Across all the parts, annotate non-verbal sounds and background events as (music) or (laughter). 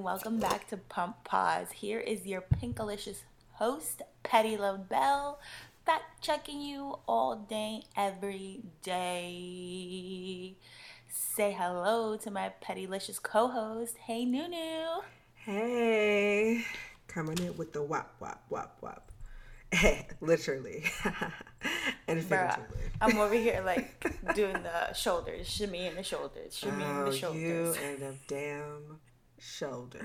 And welcome back to Pump Pause. Here is your pinkalicious host, Petty Love Bell, fact checking you all day, every day. Say hello to my Pettylicious co host. Hey, Nunu. Hey, coming in with the wop, wop, wop, wop. (laughs) Literally (laughs) and figuratively. I'm over here (laughs) like doing the shoulders, shimmy in the shoulders, shimmy oh, the shoulders. You and the damn shoulders.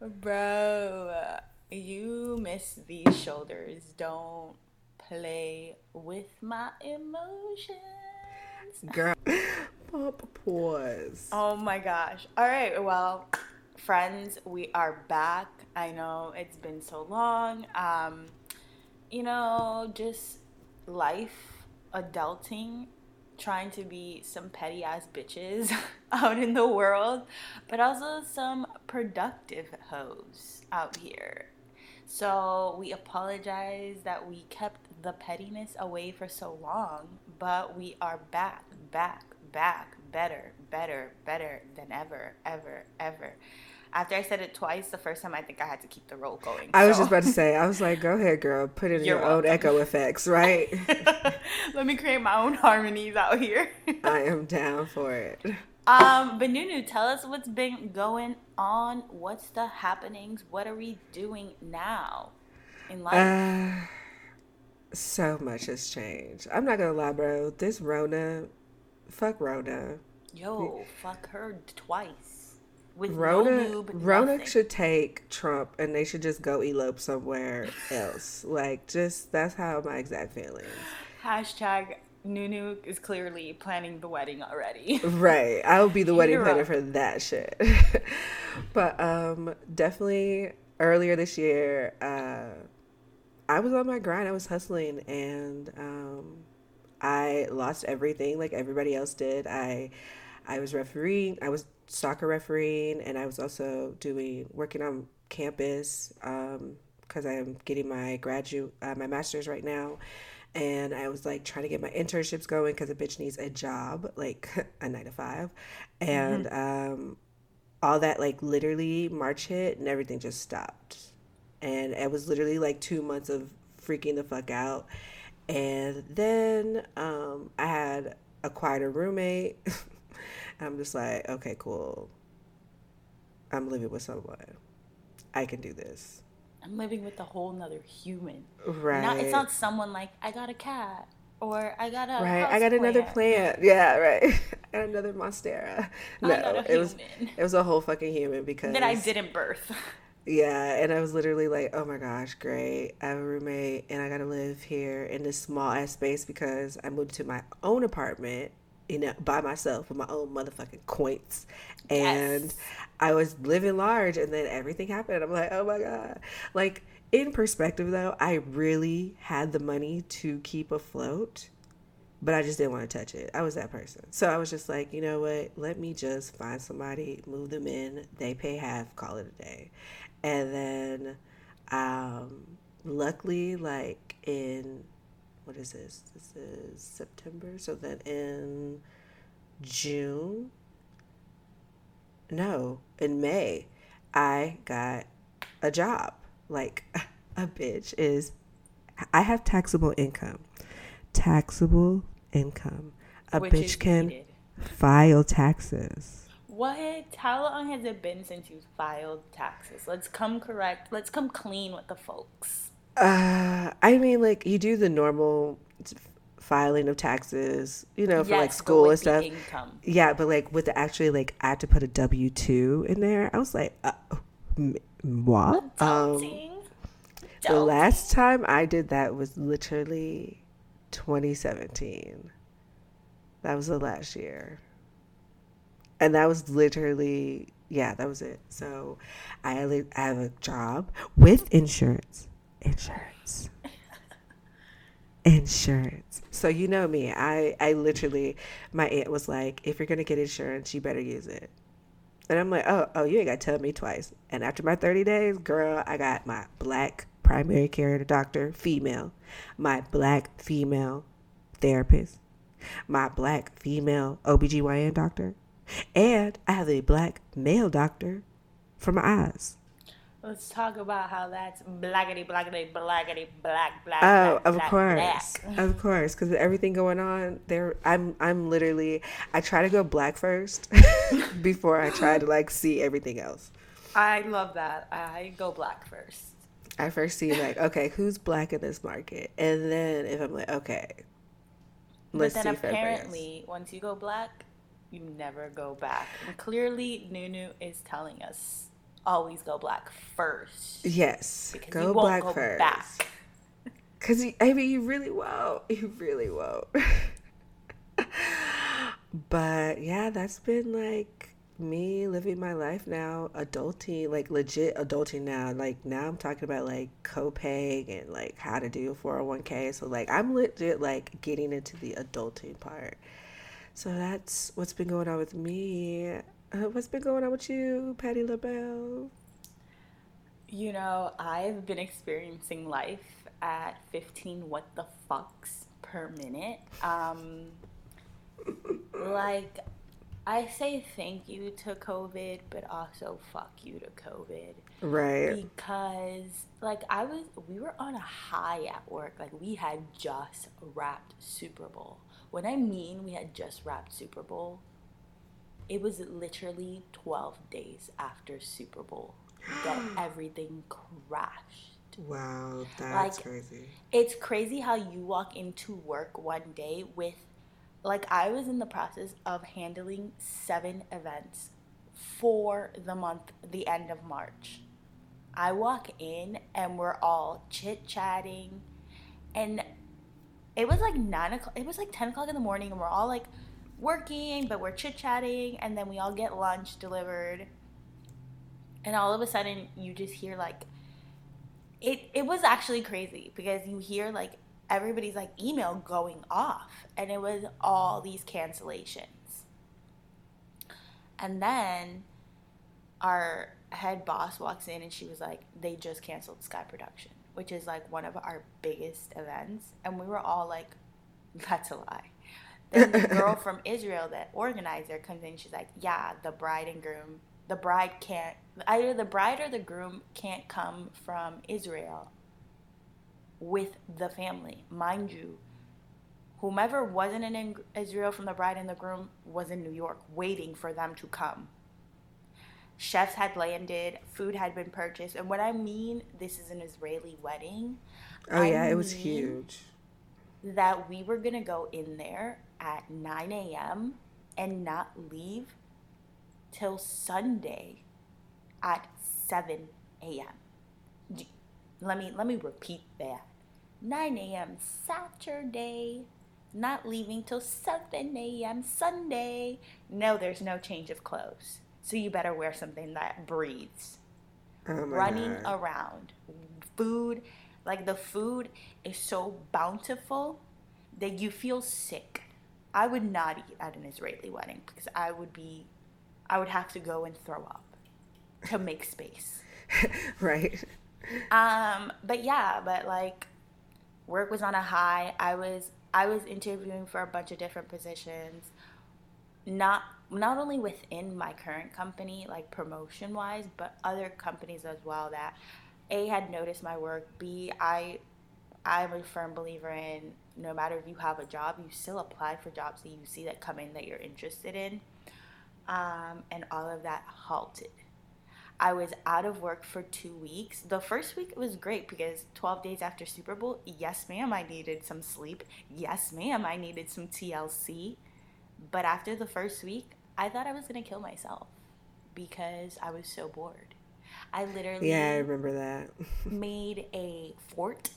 Bro, you miss these shoulders. Don't play with my emotions. Girl, pop pause. Oh my gosh. All right, well, friends, we are back. I know it's been so long. Um, you know, just life, adulting, trying to be some petty ass bitches (laughs) out in the world, but also some productive hoes out here. So we apologize that we kept the pettiness away for so long, but we are back, back, back, better, better, better than ever, ever, ever after I said it twice, the first time I think I had to keep the roll going. I so. was just about to say, I was like, go ahead, girl, put in You're your welcome. own echo effects, right? (laughs) Let me create my own harmonies out here. (laughs) I am down for it. Um, but Nunu, tell us what's been going on. What's the happenings? What are we doing now in life? Uh, so much has changed. I'm not gonna lie, bro. This Rona, fuck Rona. Yo, fuck her twice with Rona, no Rona should take Trump and they should just go elope somewhere else. like, just that's how my exact feelings. Hashtag Nunu is clearly planning the wedding already. (laughs) right. I'll be the wedding planner for that shit. (laughs) but um definitely earlier this year, uh I was on my grind. I was hustling and um I lost everything like everybody else did. I I was refereeing. I was soccer refereeing, and I was also doing working on campus because um, I am getting my graduate uh, my master's right now. And I was like trying to get my internships going because a bitch needs a job, like (laughs) a nine to five, and mm-hmm. um, all that like literally March hit and everything just stopped, and it was literally like two months of freaking the fuck out, and then um, I had acquired a roommate. (laughs) I'm just like, okay, cool. I'm living with someone. I can do this. I'm living with a whole nother human. Right. Not, it's not someone like I got a cat or I got a right. I got plant. another plant. (laughs) Yeah, right. (laughs) I got another monstera. No, it was it was a whole fucking human because that I didn't birth. Yeah, and I was literally like, "Oh my gosh, great! I have a roommate, and I gotta live here in this small ass space because I moved to my own apartment you know, by myself with my own motherfucking coins. And yes. I was living large and then everything happened. I'm like, oh my God. Like, in perspective though, I really had the money to keep afloat, but I just didn't want to touch it. I was that person. So I was just like, you know what? Let me just find somebody, move them in. They pay half, call it a day. And then, um, luckily, like in what is this? This is September. So then in June, no, in May, I got a job. Like (laughs) a bitch is, I have taxable income. Taxable income. A Which bitch can needed. file taxes. What? How long has it been since you filed taxes? Let's come correct. Let's come clean with the folks. Uh, I mean, like you do the normal filing of taxes, you know, for like school and stuff. Income. Yeah, but like with the actually like I had to put a W two in there. I was like, uh, what? Um, the last time I did that was literally 2017. That was the last year. And that was literally, yeah, that was it. So I have a job with insurance insurance. insurance. So you know me. I I literally my aunt was like, if you're gonna get insurance, you better use it. And I'm like, oh, oh, you ain't gotta tell me twice. And after my 30 days, girl, I got my black primary care doctor, female, my black female therapist, my black female OBGYN doctor, and I have a black male doctor for my eyes. Let's talk about how that's blackety blackety blackety black black. Oh, black, of black, course, black. of course, because everything going on there, I'm I'm literally I try to go black first (laughs) before I try to like see everything else. I love that. I go black first. I first see like okay, who's black in this market, and then if I'm like okay, let's but then apparently once you go black, you never go back, and clearly Nunu is telling us always go black first. Yes, go black go first. Back. Cause you, I mean, you really won't. (laughs) You really won't. (laughs) but yeah, that's been like me living my life now, adulting, like legit adulting now. Like now, I'm talking about like copay and like how to do 401k. So like I'm legit like getting into the adulting part. So that's what's been going on with me. Uh, what's been going on with you, Patti LaBelle? You know, I've been experiencing life at 15 what the fucks per minute. Um, (laughs) like, I say thank you to COVID, but also fuck you to COVID. Right. Because, like, I was, we were on a high at work. Like, we had just wrapped Super Bowl. When I mean we had just wrapped Super Bowl, it was literally 12 days after Super Bowl that (gasps) everything crashed. Wow, that's like, crazy. It's crazy how you walk into work one day with, like, I was in the process of handling seven events for the month, the end of March. I walk in and we're all chit chatting, and it was like nine o'clock, it was like 10 o'clock in the morning, and we're all like, working, but we're chit chatting, and then we all get lunch delivered. And all of a sudden, you just hear like, it, it was actually crazy because you hear like everybody's like email going off, and it was all these cancellations. And then our head boss walks in and she was like, they just canceled Sky Production, which is like one of our biggest events. And we were all like, (laughs) that's a lie. Then the girl (laughs) from Israel that organizer comes in. She's like, "Yeah, the bride and groom. The bride can't. Either the bride or the groom can't come from Israel with the family, mind you." Whomever wasn't in Israel from the bride and the groom was in New York waiting for them to come. Chefs had landed, food had been purchased, and what I mean, this is an Israeli wedding. Oh I yeah, it was huge. That we were gonna go in there at 9 a.m. and not leave till Sunday at 7 a.m. Let me let me repeat that. 9 a.m. Saturday, not leaving till 7 a.m. Sunday. No, there's no change of clothes. So you better wear something that breathes. Oh Running God. around. Food, like the food is so bountiful that you feel sick I would not eat at an Israeli wedding because I would be, I would have to go and throw up to make space. (laughs) right. Um, but yeah, but like work was on a high. I was I was interviewing for a bunch of different positions. Not not only within my current company, like promotion wise, but other companies as well that A had noticed my work, B I I'm a firm believer in no matter if you have a job, you still apply for jobs that you see that come in that you're interested in. Um, and all of that halted. I was out of work for two weeks. The first week was great because 12 days after Super Bowl, yes, ma'am, I needed some sleep. Yes, ma'am, I needed some TLC. But after the first week, I thought I was going to kill myself because I was so bored. I literally Yeah, I remember that. (laughs) made a fort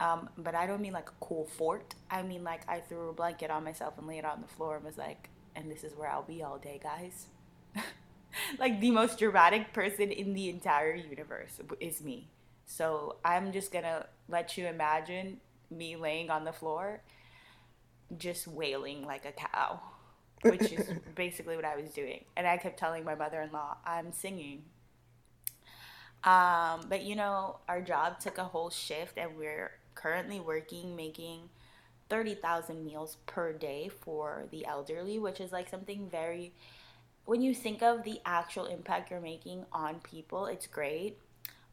um, but I don't mean like a cool fort. I mean like I threw a blanket on myself and laid it on the floor and was like, and this is where I'll be all day, guys. (laughs) like the most dramatic person in the entire universe is me. So I'm just gonna let you imagine me laying on the floor, just wailing like a cow, which is (laughs) basically what I was doing. And I kept telling my mother in law, I'm singing. Um, but you know, our job took a whole shift, and we're currently working making 30,000 meals per day for the elderly, which is like something very when you think of the actual impact you're making on people, it's great.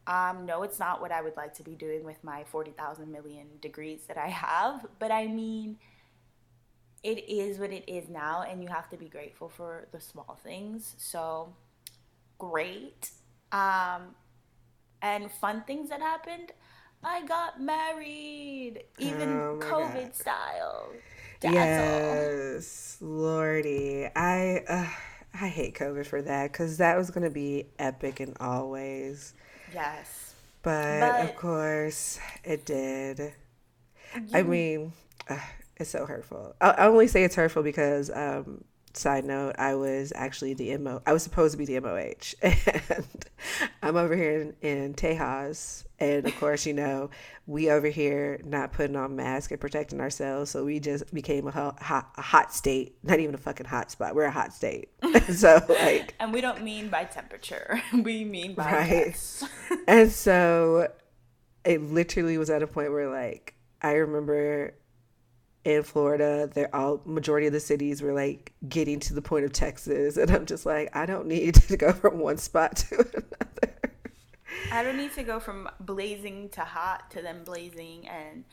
Um, no, it's not what I would like to be doing with my 40,000 million degrees that I have, but I mean, it is what it is now, and you have to be grateful for the small things. So, great. Um, and fun things that happened. I got married, even oh COVID God. style. That's yes. Lordy, I uh, I hate COVID for that because that was gonna be epic in all ways. Yes, but, but of course it did. You... I mean, uh, it's so hurtful. I, I only say it's hurtful because um, side note, I was actually the MO. I was supposed to be the MOH, (laughs) and I'm over here in, in Tejas, and of course, you know, we over here not putting on masks and protecting ourselves, so we just became a hot, a hot state. Not even a fucking hot spot. We're a hot state. (laughs) so like, and we don't mean by temperature. (laughs) We mean by right. and so, it literally was at a point where like I remember in Florida, they're all majority of the cities were like getting to the point of Texas, and I'm just like, I don't need (laughs) to go from one spot to another. I don't need to go from blazing to hot to then blazing, and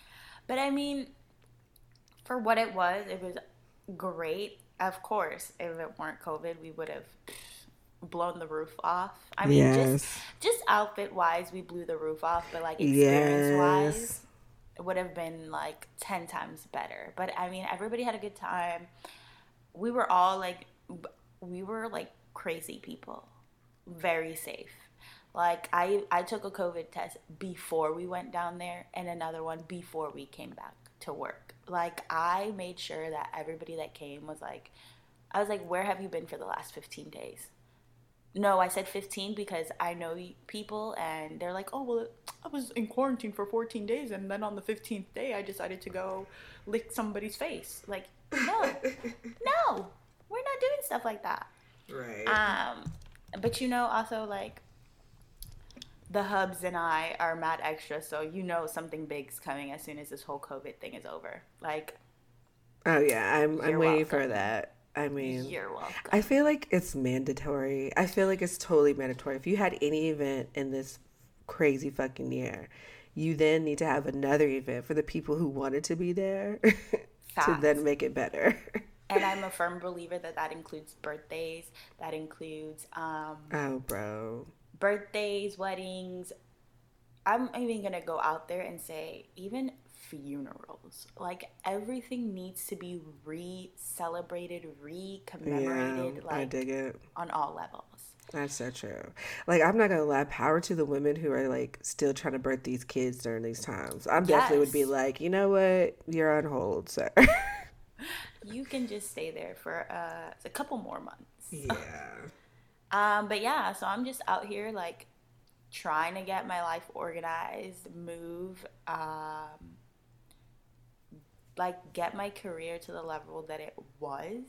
but I mean, for what it was, it was great. Of course, if it weren't COVID, we would have blown the roof off. I mean, yes. just just outfit wise, we blew the roof off, but like experience wise. Yes would have been like 10 times better. But I mean, everybody had a good time. We were all like, we were like crazy people, very safe. Like I, I took a COVID test before we went down there, and another one before we came back to work. Like I made sure that everybody that came was like, I was like, where have you been for the last 15 days? No, I said 15 because I know people and they're like, oh, well, I was in quarantine for 14 days and then on the 15th day I decided to go lick somebody's face. Like, no, (laughs) no, we're not doing stuff like that. Right. Um, but you know, also like the hubs and I are mad extra, so you know something big's coming as soon as this whole COVID thing is over. Like, oh yeah, I'm I'm waiting welcome. for that. I mean, you're welcome. I feel like it's mandatory. I feel like it's totally mandatory. If you had any event in this crazy fucking year, you then need to have another event for the people who wanted to be there (laughs) to then make it better. and (laughs) I'm a firm believer that that includes birthdays. That includes um oh, bro, birthdays, weddings. I'm even gonna go out there and say even funerals. Like everything needs to be re-celebrated, re-commemorated. Yeah, like I dig it on all levels. That's so true. Like I'm not gonna lie, power to the women who are like still trying to birth these kids during these times. I yes. definitely would be like, you know what, you're on hold, sir. (laughs) you can just stay there for uh, a couple more months. Yeah. (laughs) um, but yeah, so I'm just out here like trying to get my life organized, move. Um, like get my career to the level that it was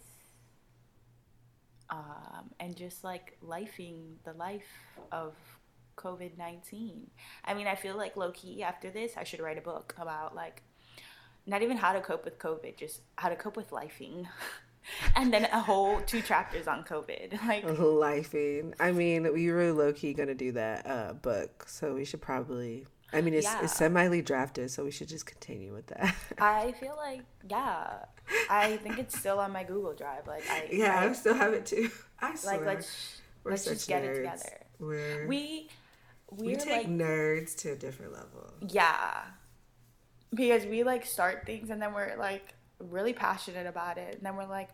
um, and just like lifing the life of COVID 19. I mean, I feel like low key after this, I should write a book about like not even how to cope with COVID, just how to cope with lifing. (laughs) and then a whole two chapters on COVID. (laughs) Like lifing. I mean, we were low key gonna do that uh, book, so we should probably I mean, it's, yeah. it's semi drafted, so we should just continue with that. (laughs) I feel like, yeah, I think it's still on my Google Drive. Like, I yeah, I, I still have it too. (laughs) I swear. Like, let's we're let's just get nerds. it together. We're, we we take like, nerds to a different level. Yeah, because we like start things and then we're like really passionate about it, and then we're like,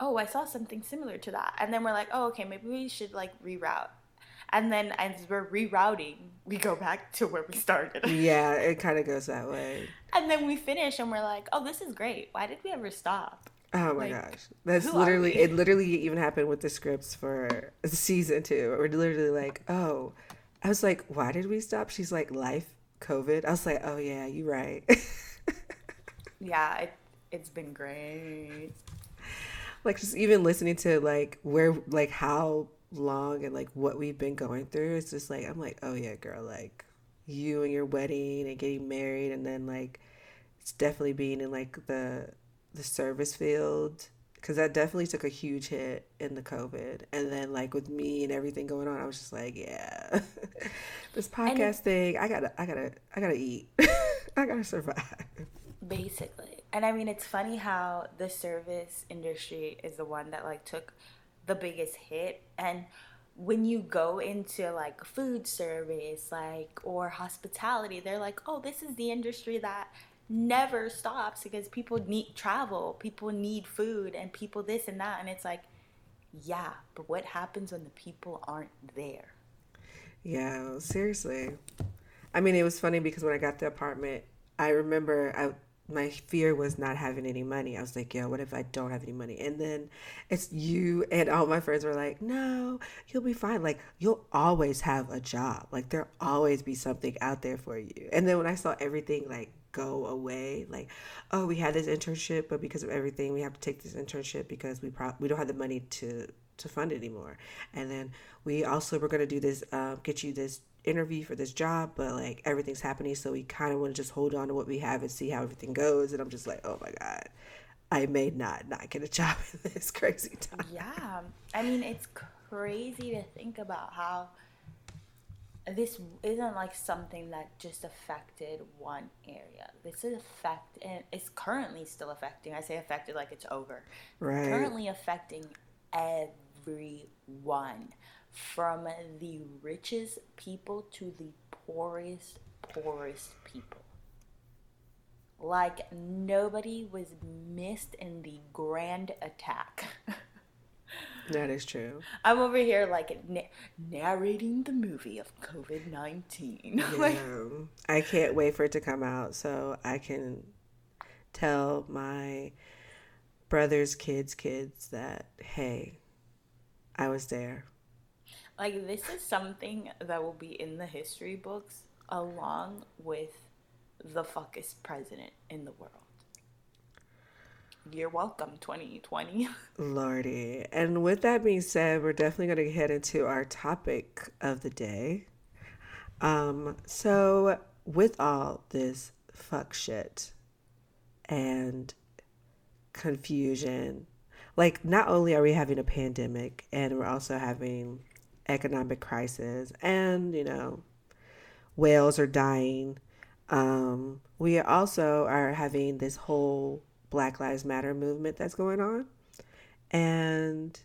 oh, I saw something similar to that, and then we're like, oh, okay, maybe we should like reroute and then as we're rerouting, we go back to where we started. (laughs) yeah, it kind of goes that way. And then we finish, and we're like, "Oh, this is great. Why did we ever stop?" Oh my like, gosh, that's literally it. Literally, even happened with the scripts for season two. We're literally like, "Oh," I was like, "Why did we stop?" She's like, "Life, COVID." I was like, "Oh yeah, you're right." (laughs) yeah, it, it's been great. Like just even listening to like where like how long and like what we've been going through it's just like i'm like oh yeah girl like you and your wedding and getting married and then like it's definitely being in like the the service field because that definitely took a huge hit in the COVID. And then like with me and everything going on, I was just like, yeah, (laughs) this podcast thing, I gotta, I gotta, I gotta eat. (laughs) I gotta survive. Basically. And I mean, it's funny how the service industry is the one that like took the biggest hit. And when you go into like food service, like, or hospitality, they're like, oh, this is the industry that never stops because people need travel, people need food, and people this and that. And it's like, yeah, but what happens when the people aren't there? Yeah, seriously. I mean, it was funny because when I got the apartment, I remember I my fear was not having any money. I was like, yo, what if I don't have any money? And then it's you and all my friends were like, no, you'll be fine. Like, you'll always have a job. Like, there'll always be something out there for you. And then when I saw everything like go away. Like, oh, we had this internship, but because of everything, we have to take this internship because we pro- we don't have the money to to fund anymore. And then we also were gonna do this, um, get you this interview for this job, but like everything's happening, so we kind of want to just hold on to what we have and see how everything goes. And I'm just like, oh my god. I may not not get a (laughs) job in this crazy time. Yeah. I mean, it's crazy to think about how this isn't like something that just affected one area. This is affect and it's currently still affecting. I say affected like it's over. Right. Currently affecting everyone from the richest people to the poorest poorest people. Like nobody was missed in the grand attack. (laughs) That is true. I'm over here like na- narrating the movie of COVID 19. (laughs) Yeah. I can't wait for it to come out so I can tell my brother's kids' kids that, hey, I was there. Like, this is something that will be in the history books along with the fuckest president in the world. You're welcome, 2020. Lordy. And with that being said, we're definitely going to head into our topic of the day. Um, so, with all this fuck shit and confusion, like, not only are we having a pandemic and we're also having economic crisis and, you know, whales are dying. Um, we also are having this whole Black Lives Matter movement that's going on. And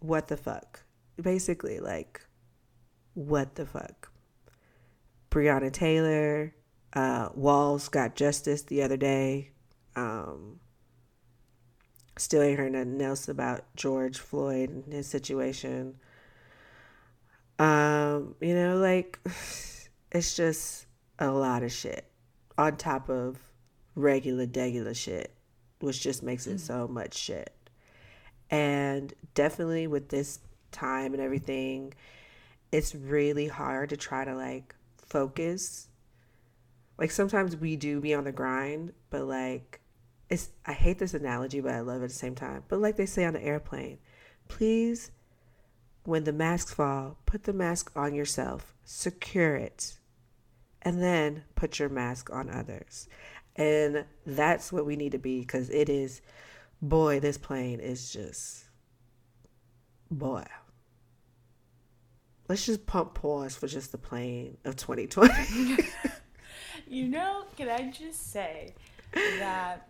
what the fuck? Basically, like, what the fuck? Breonna Taylor, uh, Walls got justice the other day. Um, still ain't heard nothing else about George Floyd and his situation. Um, you know, like, (sighs) it's just a lot of shit on top of regular degular shit, which just makes it mm. so much shit. And definitely with this time and everything, it's really hard to try to like focus. Like sometimes we do be on the grind, but like it's I hate this analogy, but I love it at the same time. But like they say on the airplane, please when the masks fall, put the mask on yourself, secure it, and then put your mask on others. And that's what we need to be because it is, boy, this plane is just, boy. Let's just pump pause for just the plane of 2020. (laughs) you know, can I just say that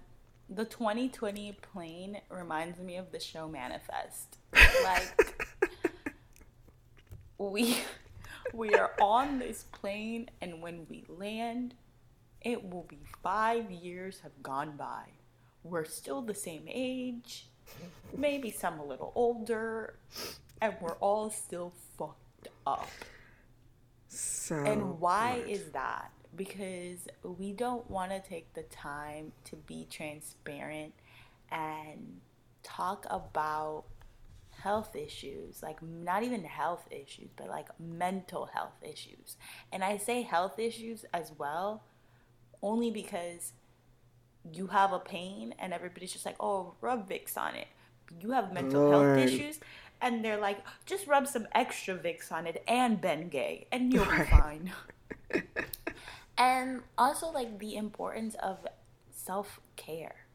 the 2020 plane reminds me of the show Manifest. Like, we (laughs) we are on this plane and when we land it will be five years have gone by. We're still the same age, maybe some a little older, and we're all still fucked up. So and why much. is that? Because we don't want to take the time to be transparent and talk about health issues, like not even health issues, but like mental health issues. And I say health issues as well only because you have a pain and everybody's just like, oh, rub Vicks on it. You have mental Lord. health issues. And they're like, just rub some extra Vicks on it and Bengay and (laughs) you'll be fine. (laughs) and also, like, the importance of self care.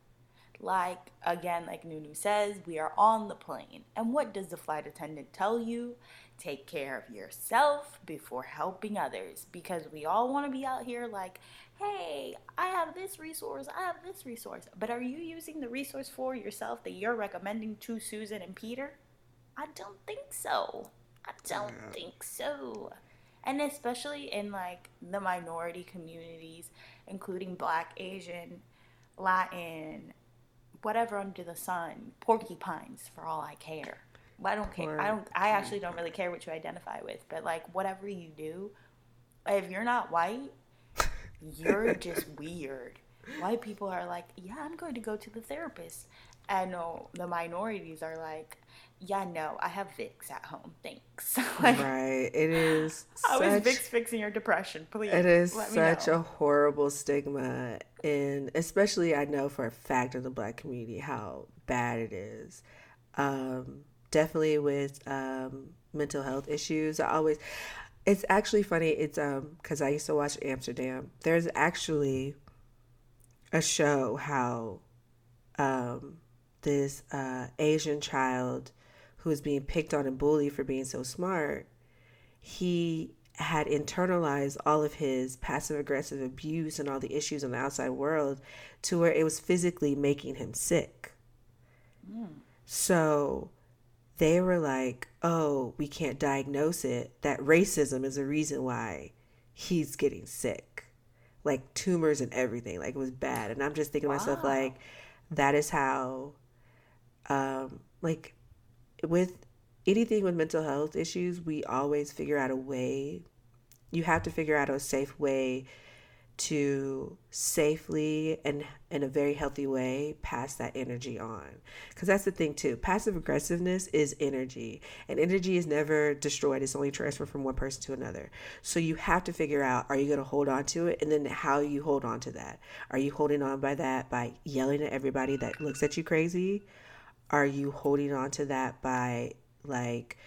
Like, again, like Nunu says, we are on the plane. And what does the flight attendant tell you? Take care of yourself before helping others. Because we all want to be out here like, hey, I have this resource, I have this resource. But are you using the resource for yourself that you're recommending to Susan and Peter? I don't think so. I don't yeah. think so. And especially in like the minority communities, including Black, Asian, Latin, whatever under the sun, porcupines for all I care. I don't care. I don't. I actually don't really care what you identify with, but like whatever you do, if you're not white, you're (laughs) just weird. White people are like, yeah, I'm going to go to the therapist, and the minorities are like, yeah, no, I have Vicks at home. Thanks. (laughs) like, right. It is. (laughs) Such, is Vicks fixing your depression? Please. It is such a horrible stigma. And especially, I know for a fact in the black community how bad it is. Um, definitely with um, mental health issues. I always. It's actually funny. It's um because I used to watch Amsterdam. There's actually a show how um this uh, Asian child who was being picked on and bullied for being so smart, he had internalized all of his passive aggressive abuse and all the issues in the outside world to where it was physically making him sick. Mm. So they were like, oh, we can't diagnose it. That racism is the reason why he's getting sick. Like tumors and everything. Like it was bad. And I'm just thinking wow. to myself, like, that is how, um, like, with anything with mental health issues, we always figure out a way. You have to figure out a safe way to safely and in a very healthy way pass that energy on. Because that's the thing, too. Passive aggressiveness is energy, and energy is never destroyed, it's only transferred from one person to another. So you have to figure out are you going to hold on to it, and then how you hold on to that. Are you holding on by that by yelling at everybody that looks at you crazy? Are you holding on to that by like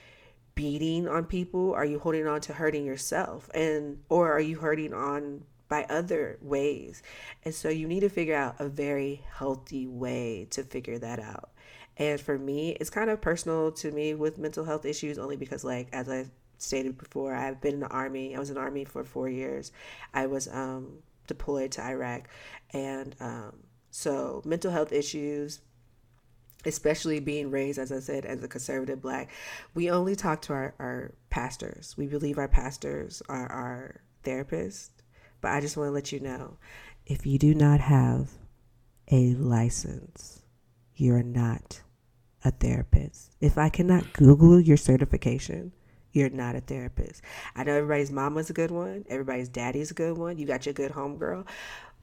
beating on people? Are you holding on to hurting yourself? And or are you hurting on by other ways? And so you need to figure out a very healthy way to figure that out. And for me, it's kind of personal to me with mental health issues only because like as I stated before, I've been in the army. I was in the army for 4 years. I was um deployed to Iraq and um so mental health issues especially being raised, as I said, as a conservative black, we only talk to our, our pastors. We believe our pastors are our therapists. But I just want to let you know if you do not have a license, you're not a therapist. If I cannot Google your certification, you're not a therapist. I know everybody's mama's a good one, everybody's daddy's a good one, you got your good homegirl,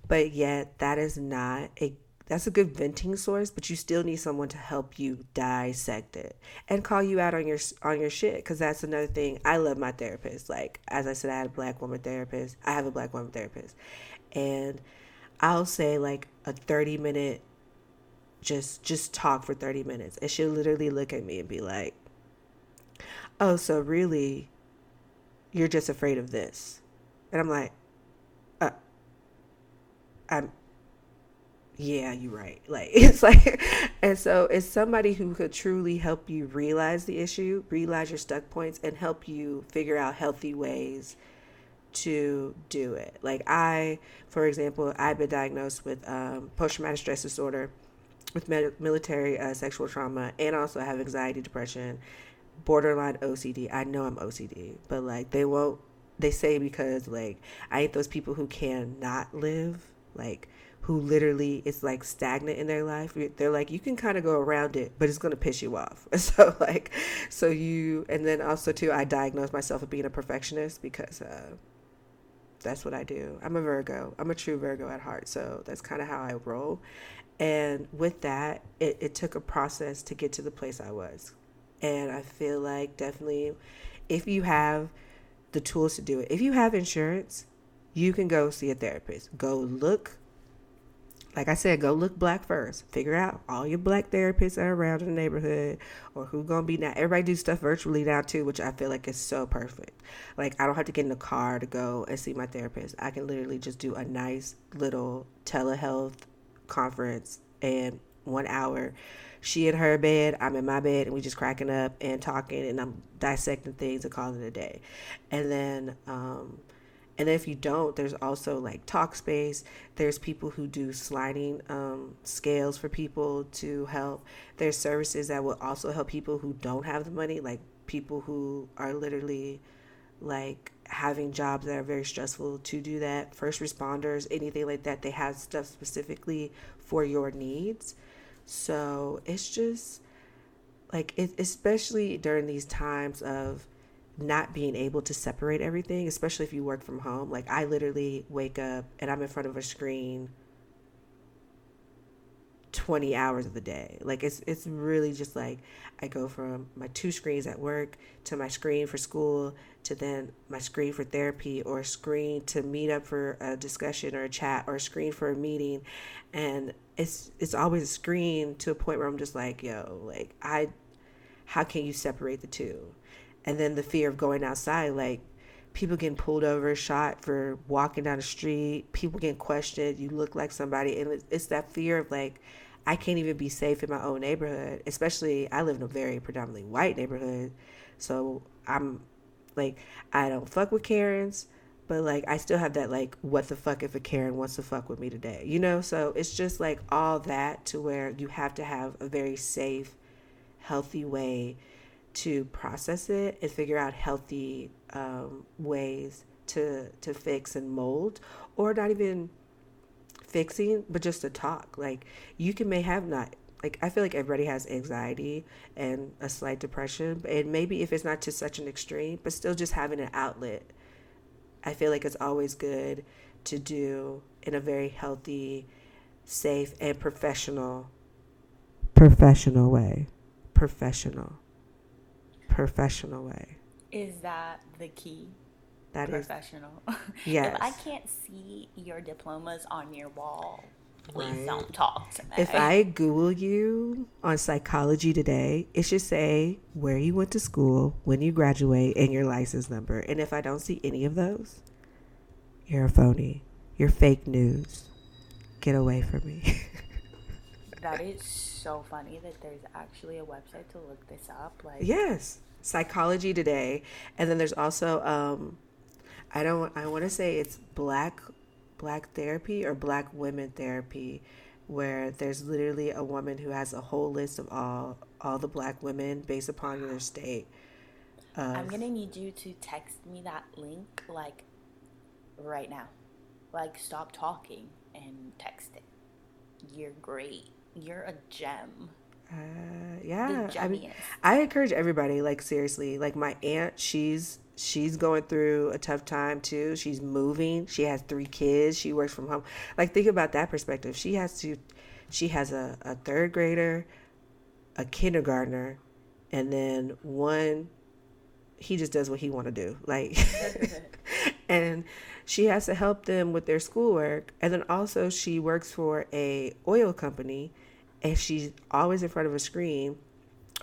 but yet that is not a that's a good venting source, but you still need someone to help you dissect it and call you out on your on your shit. Because that's another thing. I love my therapist. Like as I said, I had a black woman therapist. I have a black woman therapist, and I'll say like a thirty minute, just just talk for thirty minutes, and she'll literally look at me and be like, "Oh, so really, you're just afraid of this?" And I'm like, uh, I'm yeah, you're right. (laughs) Like it's like, and so it's somebody who could truly help you realize the issue, realize your stuck points, and help you figure out healthy ways to do it. Like I, for example, I've been diagnosed with um, post-traumatic stress disorder, with med- military uh, sexual trauma, and also have anxiety, depression, borderline OCD. I know I'm OCD, but like they won't. They say because like I ain't those people who cannot live like who literally is like stagnant in their life they're like you can kind of go around it but it's going to piss you off. (laughs) So like so you and then also too i diagnose myself as being a perfectionist because uh, that's what i do. I'm a virgo. I'm a true virgo at heart so that's kind of how i roll. And with that it, it took a process to get to the place i was. And i feel like definitely if you have the tools to do it if you have insurance you can go see a therapist. Go look like I said, go look black first. Figure out all your black therapists are around in the neighborhood or who gonna be now. Everybody do stuff virtually now too, which I feel like is so perfect. Like I don't have to get in the car to go and see my therapist. I can literally just do a nice little telehealth conference and one hour. She in her bed, I'm in my bed, and we just cracking up and talking, and I'm dissecting things and calling it a day. And then, um, and if you don't, there's also like Talkspace. There's people who do sliding um, scales for people to help. There's services that will also help people who don't have the money, like people who are literally like having jobs that are very stressful to do that. First responders, anything like that, they have stuff specifically for your needs. So it's just like, it, especially during these times of not being able to separate everything, especially if you work from home. Like, I literally wake up and I'm in front of a screen 20 hours of the day. Like it's it's really just like I go from my two screens at work to my screen for school to then my screen for therapy or screen to meet up for a discussion or a chat or a screen for a meeting and it's it's always a screen to a point where I'm just like, yo, like I how can you separate the two? And then the fear of going outside like people getting pulled over, shot for walking down the street, people getting questioned, you look like somebody. And it's that fear of like, I can't even be safe in my own neighborhood, especially I live in a very predominantly white neighborhood. So I'm like, I don't fuck with Karens, but like, I still have that like, what the fuck if a Karen wants to fuck with me today, you know? So it's just like all that to where you have to have a very safe, healthy way to process it and figure out healthy um, ways to to fix and mold, or not even fixing, but just to talk. Like you can may have not like I feel like everybody has anxiety and a slight depression, and maybe if it's not to such an extreme, but still just having an outlet. I feel like it's always good to do in a very healthy, safe, and professional professional way. Professional. Professional way. Is that the key? That professional. is professional. Yes. (laughs) if I can't see your diplomas on your wall, please right. don't talk to me. If I Google you on psychology today, it should say where you went to school, when you graduate, and your license number. And if I don't see any of those, you're a phony. You're fake news. Get away from me. (laughs) that is so funny that there's actually a website to look this up. Like yes, psychology today, and then there's also um, I don't I want to say it's black black therapy or black women therapy where there's literally a woman who has a whole list of all all the black women based upon their state. Of, I'm gonna need you to text me that link like right now. Like stop talking and text it. You're great. You're a gem. Uh, yeah, I mean, I encourage everybody. Like seriously, like my aunt, she's she's going through a tough time too. She's moving. She has three kids. She works from home. Like think about that perspective. She has to. She has a, a third grader, a kindergartner, and then one. He just does what he want to do. Like, (laughs) and she has to help them with their schoolwork, and then also she works for a oil company and she's always in front of a screen.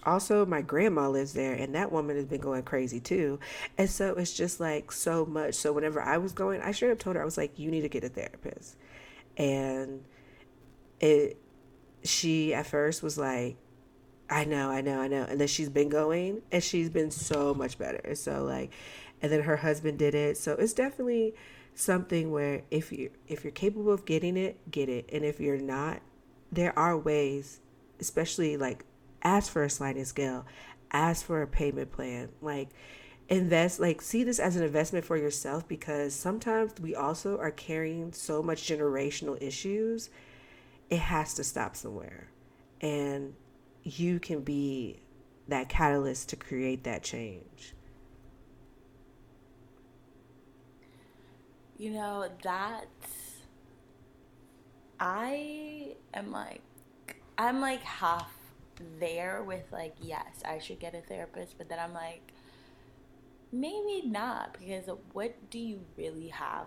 Also, my grandma lives there, and that woman has been going crazy too. And so it's just like so much. So whenever I was going, I straight up told her I was like, "You need to get a therapist," and it. She at first was like, I know, I know, I know. And then she's been going and she's been so much better. So like and then her husband did it. So it's definitely something where if you if you're capable of getting it, get it. And if you're not, there are ways, especially like ask for a sliding scale, ask for a payment plan, like invest like see this as an investment for yourself because sometimes we also are carrying so much generational issues it has to stop somewhere and you can be that catalyst to create that change you know that I am like, I'm like half there with like, yes, I should get a therapist, but then I'm like, maybe not because what do you really have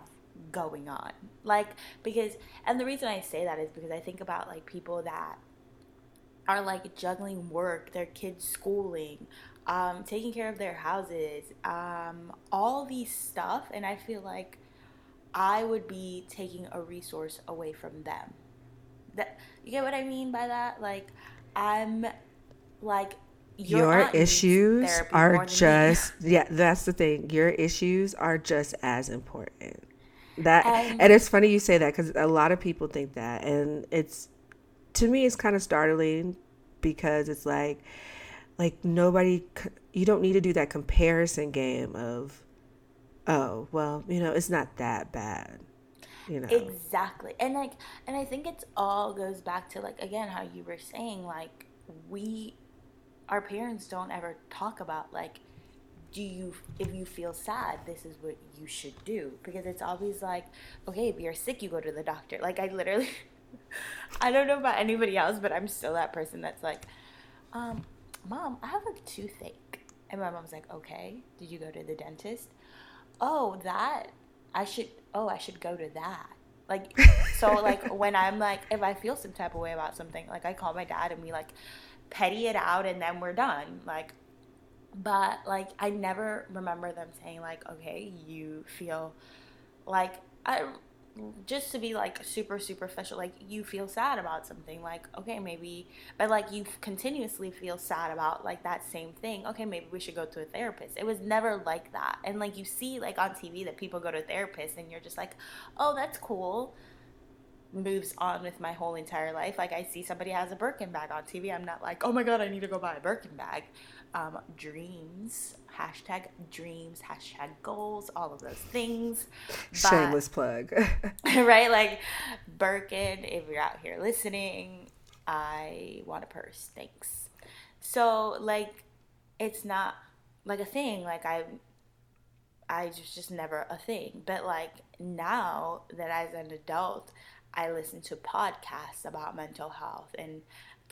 going on? Like, because, and the reason I say that is because I think about like people that are like juggling work, their kids' schooling, um, taking care of their houses, um, all these stuff, and I feel like I would be taking a resource away from them that you get what I mean by that? Like I'm like your, your issues are just yeah, that's the thing. Your issues are just as important. That and, and it's funny you say that cuz a lot of people think that and it's to me it's kind of startling because it's like like nobody you don't need to do that comparison game of oh well you know it's not that bad you know? Exactly. And like and i think it's all goes back to like again how you were saying like we our parents don't ever talk about like do you if you feel sad this is what you should do. Because it's always like okay if you're sick you go to the doctor. Like i literally (laughs) i don't know about anybody else but i'm still that person that's like um mom i have a toothache. And my mom's like okay did you go to the dentist? Oh that i should oh i should go to that. Like so like (laughs) when i'm like if i feel some type of way about something like i call my dad and we like petty it out and then we're done like but like i never remember them saying like okay you feel like i just to be like super superficial like you feel sad about something like okay maybe but like you continuously feel sad about like that same thing. Okay maybe we should go to a therapist. It was never like that. And like you see like on tv that people go to therapists and you're just like oh that's cool. Moves on with my whole entire life. Like i see somebody has a birkin bag on tv i'm not like oh my god i need to go buy a birkin bag um, dreams hashtag dreams, hashtag goals, all of those things. But, Shameless plug. (laughs) right? Like Birkin, if you're out here listening, I want a purse. Thanks. So like it's not like a thing. Like I I just just never a thing. But like now that as an adult, I listen to podcasts about mental health and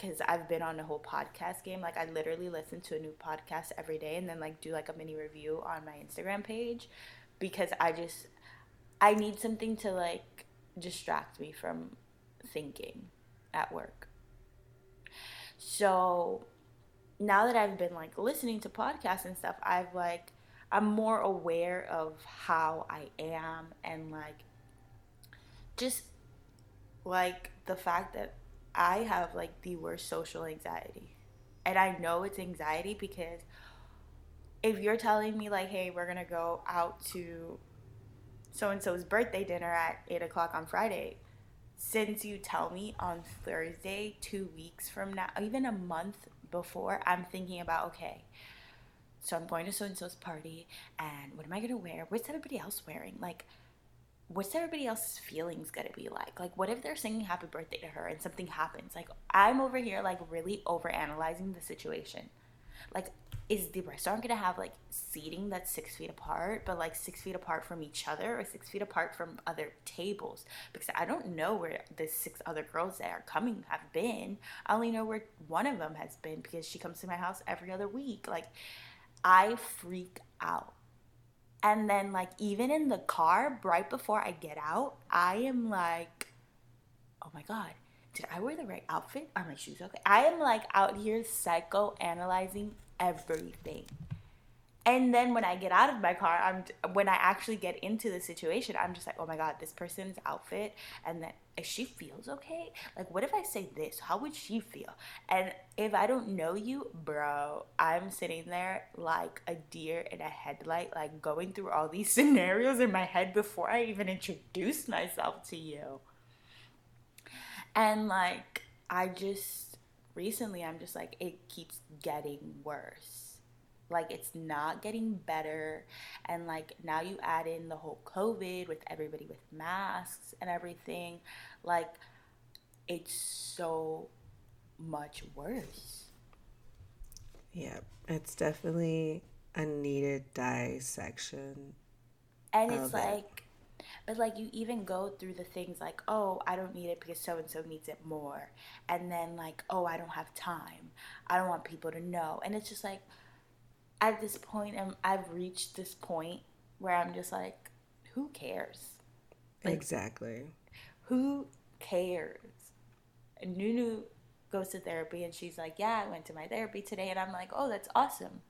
because I've been on a whole podcast game. Like I literally listen to a new podcast every day and then like do like a mini review on my Instagram page because I just I need something to like distract me from thinking at work. So now that I've been like listening to podcasts and stuff, I've like I'm more aware of how I am and like just like the fact that I have like the worst social anxiety. And I know it's anxiety because if you're telling me like, hey, we're gonna go out to so and so's birthday dinner at eight o'clock on Friday, since you tell me on Thursday, two weeks from now, even a month before, I'm thinking about okay, so I'm going to so and so's party, and what am I gonna wear? What's everybody else wearing? Like, what's everybody else's feelings gonna be like? Like, what if they're singing happy birthday to her and something happens? Like, I'm over here, like, really over analyzing the situation. Like, is the restaurant gonna have like seating that's six feet apart, but like six feet apart from each other or six feet apart from other tables? Because I don't know where the six other girls that are coming have been. I only know where one of them has been because she comes to my house every other week. Like, I freak out and then, like, even in the car, right before I get out, I am like, oh my God, did I wear the right outfit? Are my shoes okay? I am like out here psycho analyzing everything. And then when I get out of my car, I'm when I actually get into the situation, I'm just like, oh my god, this person's outfit, and then if she feels okay, like what if I say this? How would she feel? And if I don't know you, bro, I'm sitting there like a deer in a headlight, like going through all these (laughs) scenarios in my head before I even introduce myself to you. And like I just recently, I'm just like, it keeps getting worse like it's not getting better and like now you add in the whole covid with everybody with masks and everything like it's so much worse yeah it's definitely a needed dissection and it's like it. but like you even go through the things like oh i don't need it because so and so needs it more and then like oh i don't have time i don't want people to know and it's just like at this point, I'm, I've reached this point where I'm just like, who cares? Like, exactly. Who cares? And Nunu goes to therapy and she's like, yeah, I went to my therapy today. And I'm like, oh, that's awesome.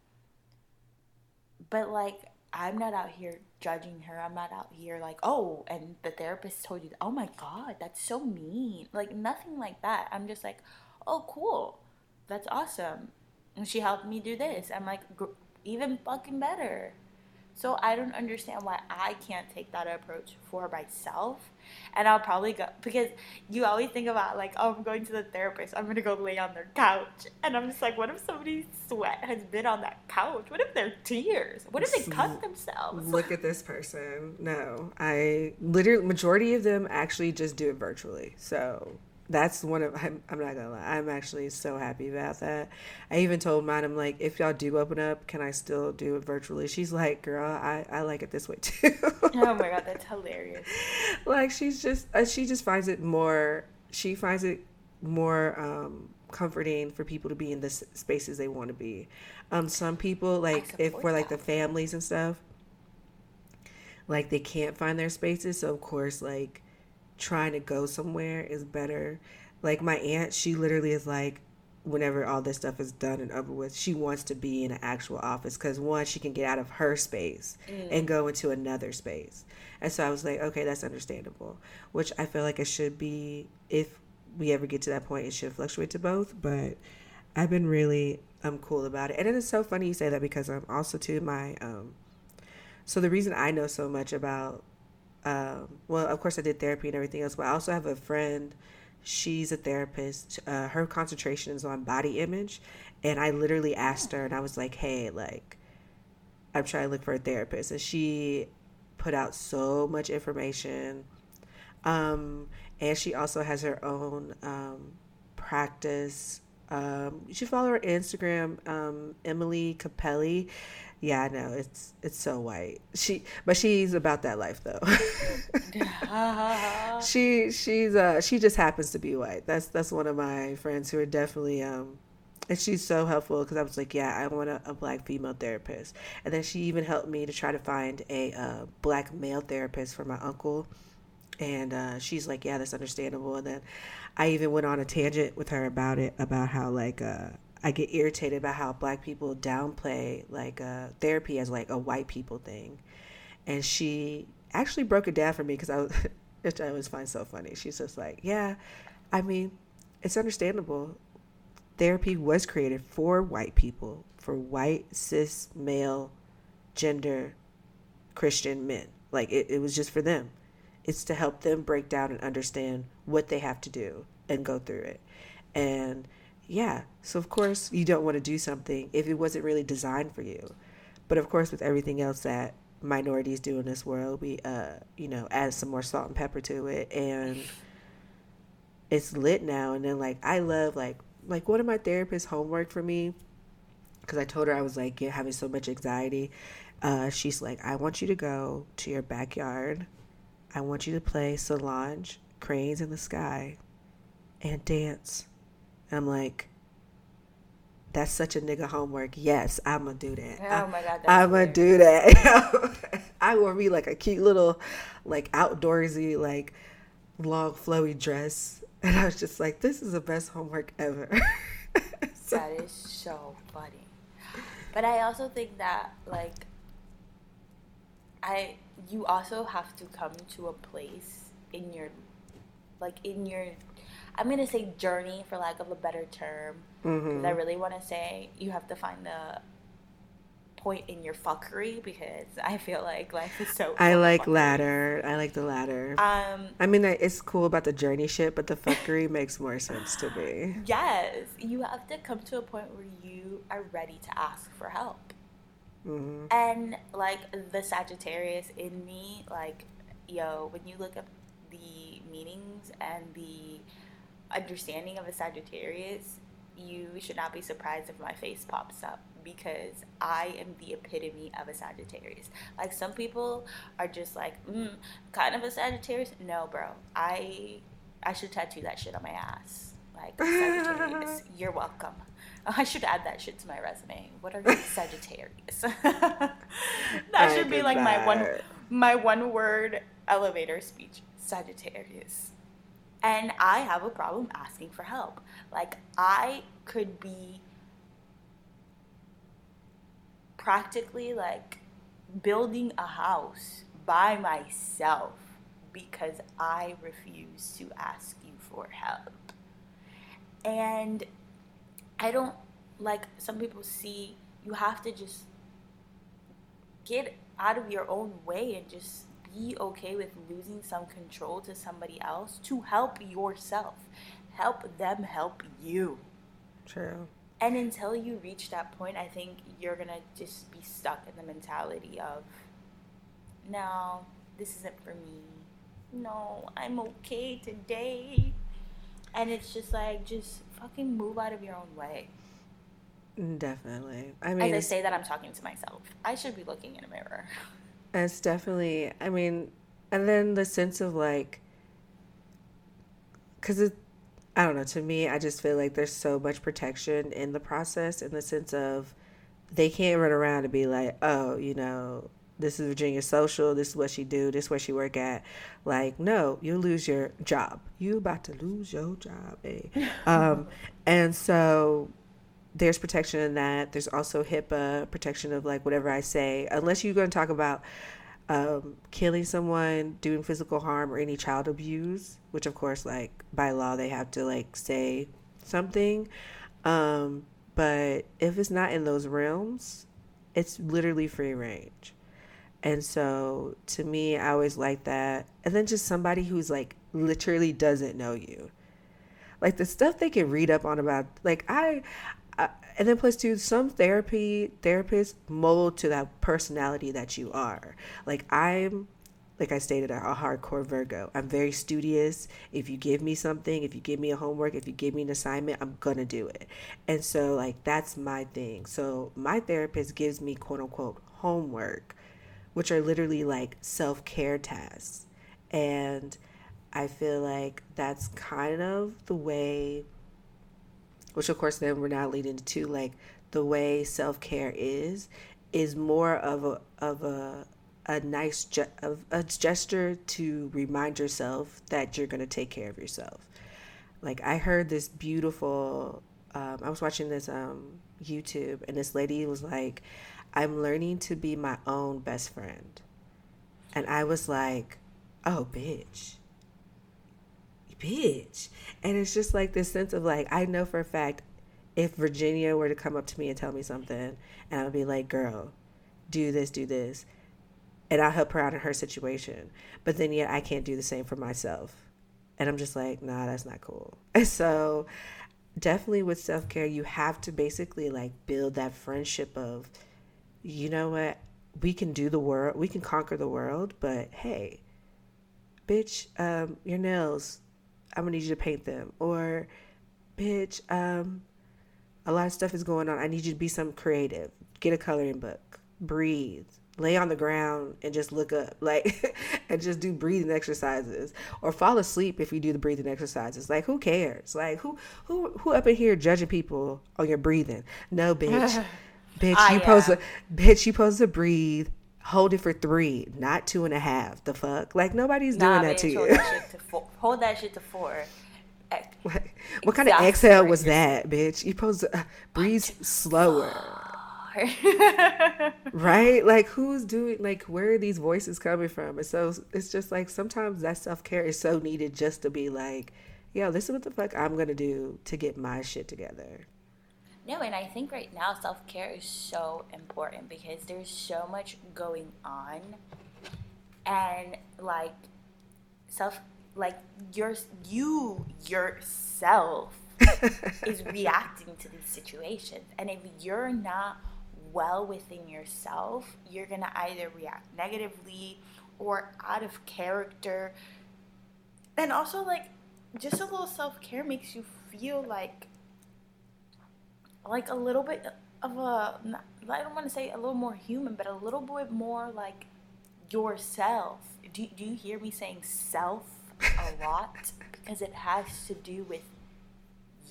But like, I'm not out here judging her. I'm not out here like, oh, and the therapist told you, oh my God, that's so mean. Like, nothing like that. I'm just like, oh, cool. That's awesome. And she helped me do this. I'm like, even fucking better. So I don't understand why I can't take that approach for myself. And I'll probably go because you always think about like, oh, I'm going to the therapist. I'm gonna go lay on their couch, and I'm just like, what if somebody's sweat has been on that couch? What if their tears? What if they cut themselves? Look at this person. No, I literally majority of them actually just do it virtually. So that's one of I'm, I'm not gonna lie i'm actually so happy about that. I even told mine i'm like if y'all do open up can i still do it virtually? She's like girl i, I like it this way (laughs) too. Oh my god that's hilarious. (laughs) Like she's just uh, she just finds it more she finds it more um comforting for people to be in the spaces they want to be. Um some people like if for like the families and stuff like they can't find their spaces so of course like trying to go somewhere is better. Like my aunt, she literally is like, whenever all this stuff is done and over with, she wants to be in an actual office because one, she can get out of her space mm. and go into another space. And so I was like, okay, that's understandable. Which I feel like it should be if we ever get to that point, it should fluctuate to both. But I've been really I'm cool about it. And it is so funny you say that because I'm also to my um so the reason I know so much about um, well, of course, I did therapy and everything else, but I also have a friend. She's a therapist. Uh, her concentration is on body image. And I literally asked her, and I was like, hey, like, I'm trying to look for a therapist. And she put out so much information. Um, and she also has her own um, practice. Um, you should follow her Instagram, um, Emily Capelli. Yeah, I know it's it's so white. She, but she's about that life though. (laughs) she she's uh she just happens to be white. That's that's one of my friends who are definitely um, and she's so helpful because I was like, yeah, I want a, a, black female therapist, and then she even helped me to try to find a uh, black male therapist for my uncle. And uh, she's like, yeah, that's understandable. And then I even went on a tangent with her about it, about how like uh, I get irritated by how black people downplay like uh, therapy as like a white people thing, and she actually broke it down for me because I was, (laughs) which I always find so funny. She's just like, yeah, I mean, it's understandable. Therapy was created for white people, for white cis male, gender, Christian men. Like it, it was just for them. It's to help them break down and understand what they have to do and go through it. And yeah, so of course you don't want to do something if it wasn't really designed for you. But of course, with everything else that minorities do in this world, we uh, you know, add some more salt and pepper to it, and it's lit now. And then like I love like like one of my therapist's homework for me, because I told her I was like yeah, having so much anxiety. Uh, she's like, I want you to go to your backyard. I want you to play Solange, Cranes in the Sky, and dance I'm like, that's such a nigga homework. Yes, I'm gonna do that. Oh my god, I'm gonna do that. (laughs) I will be like a cute little, like outdoorsy, like long flowy dress, and I was just like, this is the best homework ever. (laughs) so. That is so funny. But I also think that like, I you also have to come to a place in your, like in your I'm gonna say journey for lack of a better term. Mm-hmm. I really want to say you have to find the point in your fuckery because I feel like life is so. I like fuckery. ladder. I like the ladder. Um, I mean, it's cool about the journey shit, but the fuckery (laughs) makes more sense to me. Yes, you have to come to a point where you are ready to ask for help. Mm-hmm. And like the Sagittarius in me, like yo, when you look up the meanings and the understanding of a Sagittarius, you should not be surprised if my face pops up because I am the epitome of a Sagittarius. Like some people are just like, mm, kind of a Sagittarius. No, bro. I I should tattoo that shit on my ass. Like (laughs) Sagittarius, you're welcome. (laughs) I should add that shit to my resume. What are you (laughs) Sagittarius? that I should be like that. my one my one word elevator speech. Sagittarius. And I have a problem asking for help. Like, I could be practically like building a house by myself because I refuse to ask you for help. And I don't like some people see you have to just get out of your own way and just be okay with losing some control to somebody else to help yourself. Help them help you. True. And until you reach that point, I think you're going to just be stuck in the mentality of, no, this isn't for me. No, I'm okay today. And it's just like, just fucking move out of your own way. Definitely. I mean, as I say that, I'm talking to myself. I should be looking in a mirror. (laughs) It's definitely, I mean, and then the sense of like, because it, I don't know, to me, I just feel like there's so much protection in the process in the sense of they can't run around and be like, oh, you know, this is Virginia Social, this is what she do, this is where she work at. Like, no, you lose your job. You about to lose your job, eh? (laughs) um, and so there's protection in that. There's also HIPAA protection of like whatever I say, unless you're going to talk about um, killing someone, doing physical harm, or any child abuse, which of course, like by law, they have to like say something. Um, but if it's not in those realms, it's literally free range. And so to me, I always like that. And then just somebody who's like literally doesn't know you. Like the stuff they can read up on about, like And then plus two, some therapy therapists mold to that personality that you are. Like I'm like I stated, a hardcore Virgo. I'm very studious. If you give me something, if you give me a homework, if you give me an assignment, I'm gonna do it. And so, like, that's my thing. So, my therapist gives me quote unquote homework, which are literally like self care tasks. And I feel like that's kind of the way which of course then we're now leading to like the way self-care is is more of a of a a nice ge- of a gesture to remind yourself that you're going to take care of yourself. Like i heard this beautiful um, i was watching this um, youtube and this lady was like i'm learning to be my own best friend. And i was like oh bitch bitch. And it's just like this sense of like, I know for a fact if Virginia were to come up to me and tell me something, and I would be like, girl, do this, do this. And I'll help her out in her situation. But then yet I can't do the same for myself. And I'm just like, nah, that's not cool. (laughs) So definitely with self care, you have to basically like build that friendship of, you know what, we can do the world, we can conquer the world, but hey, bitch, um, your nails, I'm gonna need you to paint them. Or, bitch, um, a lot of stuff is going on. I need you to be some creative. Get a coloring book. Breathe. Lay on the ground and just look up, (laughs) like, and just do breathing exercises, or fall asleep if you do the breathing exercises. Like, who cares? Like, who, who, who up in here judging people on your breathing? No, bitch, (sighs) bitch, you pose to, bitch, you pose to breathe hold it for three, not two and a half. The fuck? Like nobody's nah, doing that to you. That to four. Hold that shit to four. (laughs) What, what kind of exhale was that, bitch? You supposed to uh, breathe slower. (laughs) right? Like who's doing like where are these voices coming from? And so it's just like sometimes that self care is so needed just to be like, yo, this is what the fuck I'm gonna do to get my shit together. No, and I think right now self care is so important because there's so much going on, and like self, like your you yourself (laughs) is reacting to these situations, and if you're not well within yourself, you're gonna either react negatively or out of character, and also like just a little self care makes you feel like like a little bit of a I don't want to say a little more human, but a little bit more like yourself. Do, do you hear me saying self a (laughs) lot? because it has to do with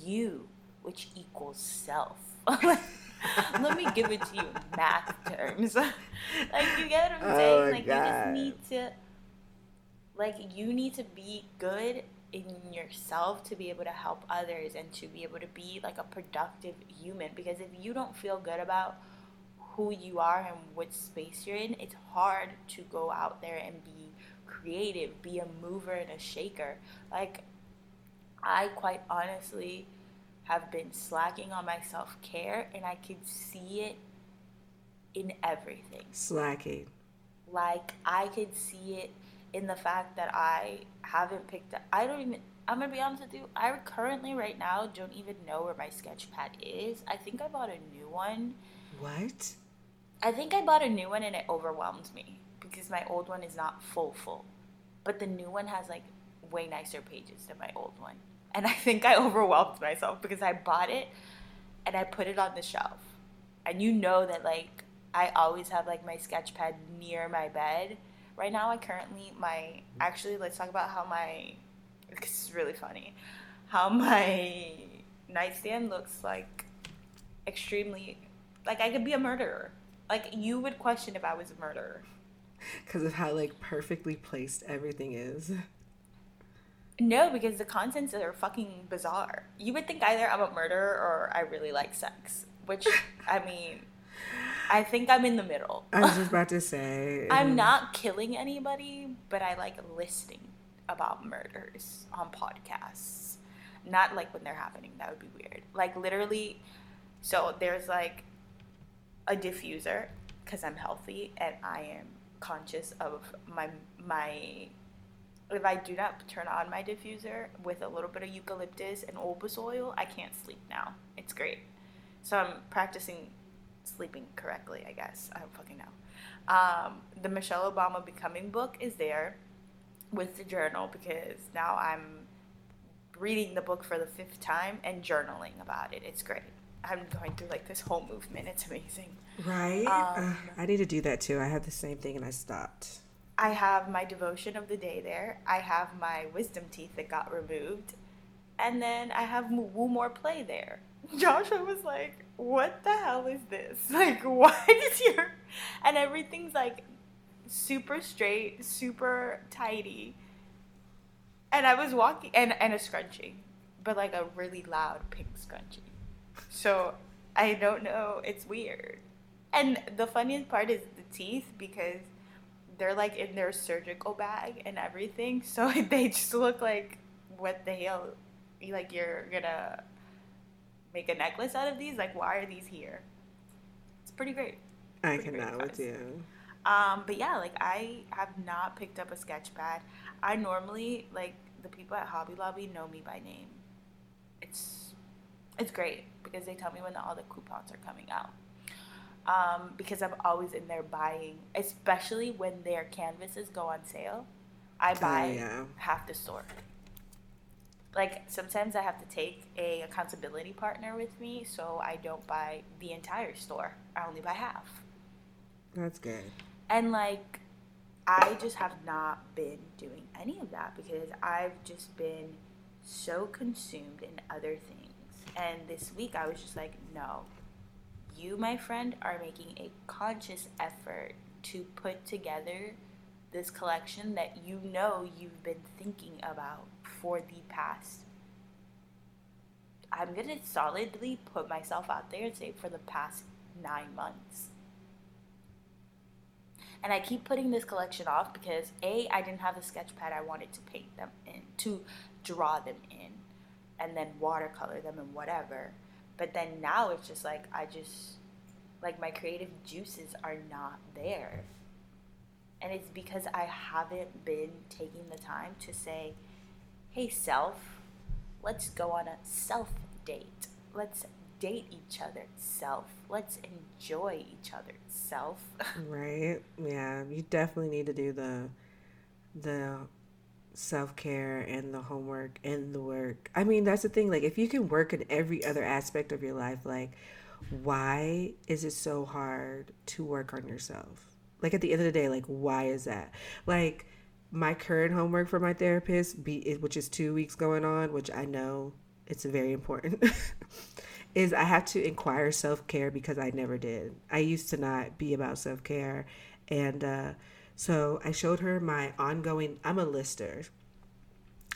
you, which equals self. (laughs) Let me give it to you in math terms. (laughs) like you get what I'm saying? Oh like God. you just need to like you need to be good in yourself to be able to help others and to be able to be like a productive human because if you don't feel good about who you are and what space you're in, it's hard to go out there and be creative, be a mover and a shaker. Like, I quite honestly have been slacking on my self care, and I can see it in everything. Slacking. Like, I could see it in the fact that I haven't picked up, I don't even, I'm gonna be honest with you, I currently, right now, don't even know where my sketch pad is. I think I bought a new one. What? I think I bought a new one and it overwhelmed me because my old one is not full, full. But the new one has like way nicer pages than my old one. And I think I (laughs) overwhelmed myself because I bought it and I put it on the shelf. And you know that like I always have like my sketch pad near my bed. Right now I currently my actually let's talk about how my it's really funny. How my nightstand looks like extremely like I could be a murderer. Like you would question if I was a murderer. Because of how like perfectly placed everything is. No, because the contents are fucking bizarre. You would think either I'm a murderer or I really like sex, which I mean, I think I'm in the middle. I was just (laughs) about to say. I'm not killing anybody, but I like listening about murders on podcasts. Not like when they're happening, that would be weird. Like literally, so there's like a diffuser because I'm healthy and I am conscious of my my if I do not turn on my diffuser with a little bit of eucalyptus and olbas oil, I can't sleep now. It's great. So I'm practicing sleeping correctly, I guess. I don't fucking know. Um, the Michelle Obama Becoming book is there with the journal because now I'm reading the book for the fifth time and journaling about it. It's great. I'm going through like this whole movement. It's amazing. Right. Um, uh, I need to do that too. I had the same thing and I stopped. I have my devotion of the day there. I have my wisdom teeth that got removed. And then I have Woo More Play there. (laughs) Joshua was like, What the hell is this? (laughs) Like, why is your. (laughs) And everything's like super straight, super tidy. And I was walking, and, and a scrunchie, but like a really loud pink scrunchie. So I don't know. It's weird. And the funniest part is the teeth because they're like in their surgical bag and everything. (laughs) So they just look like what the hell? Like you're gonna make a necklace out of these? Like why are these here? It's pretty great. I cannot with you. Um, but yeah, like I have not picked up a sketch pad. I normally like the people at Hobby Lobby know me by name. It's it's great because they tell me when the, all the coupons are coming out um, because I'm always in there buying, especially when their canvases go on sale. I oh, buy yeah. half the store. Like sometimes I have to take a accountability partner with me, so I don't buy the entire store. I only buy half. That's good. And like, I just have not been doing any of that because I've just been so consumed in other things. And this week I was just like, no, you, my friend, are making a conscious effort to put together this collection that you know you've been thinking about for the past. I'm gonna solidly put myself out there and say for the past nine months. And I keep putting this collection off because A, I didn't have the sketch pad I wanted to paint them in, to draw them in, and then watercolor them and whatever. But then now it's just like I just like my creative juices are not there. And it's because I haven't been taking the time to say, "Hey self, let's go on a self date. Let's date each other self. Let's enjoy each other self." (laughs) right? Yeah, you definitely need to do the the self care and the homework and the work. I mean, that's the thing. Like, if you can work in every other aspect of your life, like, why is it so hard to work on yourself? Like, at the end of the day, like, why is that? Like, my current homework for my therapist, be which is two weeks going on, which I know it's very important, (laughs) is I have to inquire self care because I never did. I used to not be about self care, and uh, so I showed her my ongoing, I'm a lister.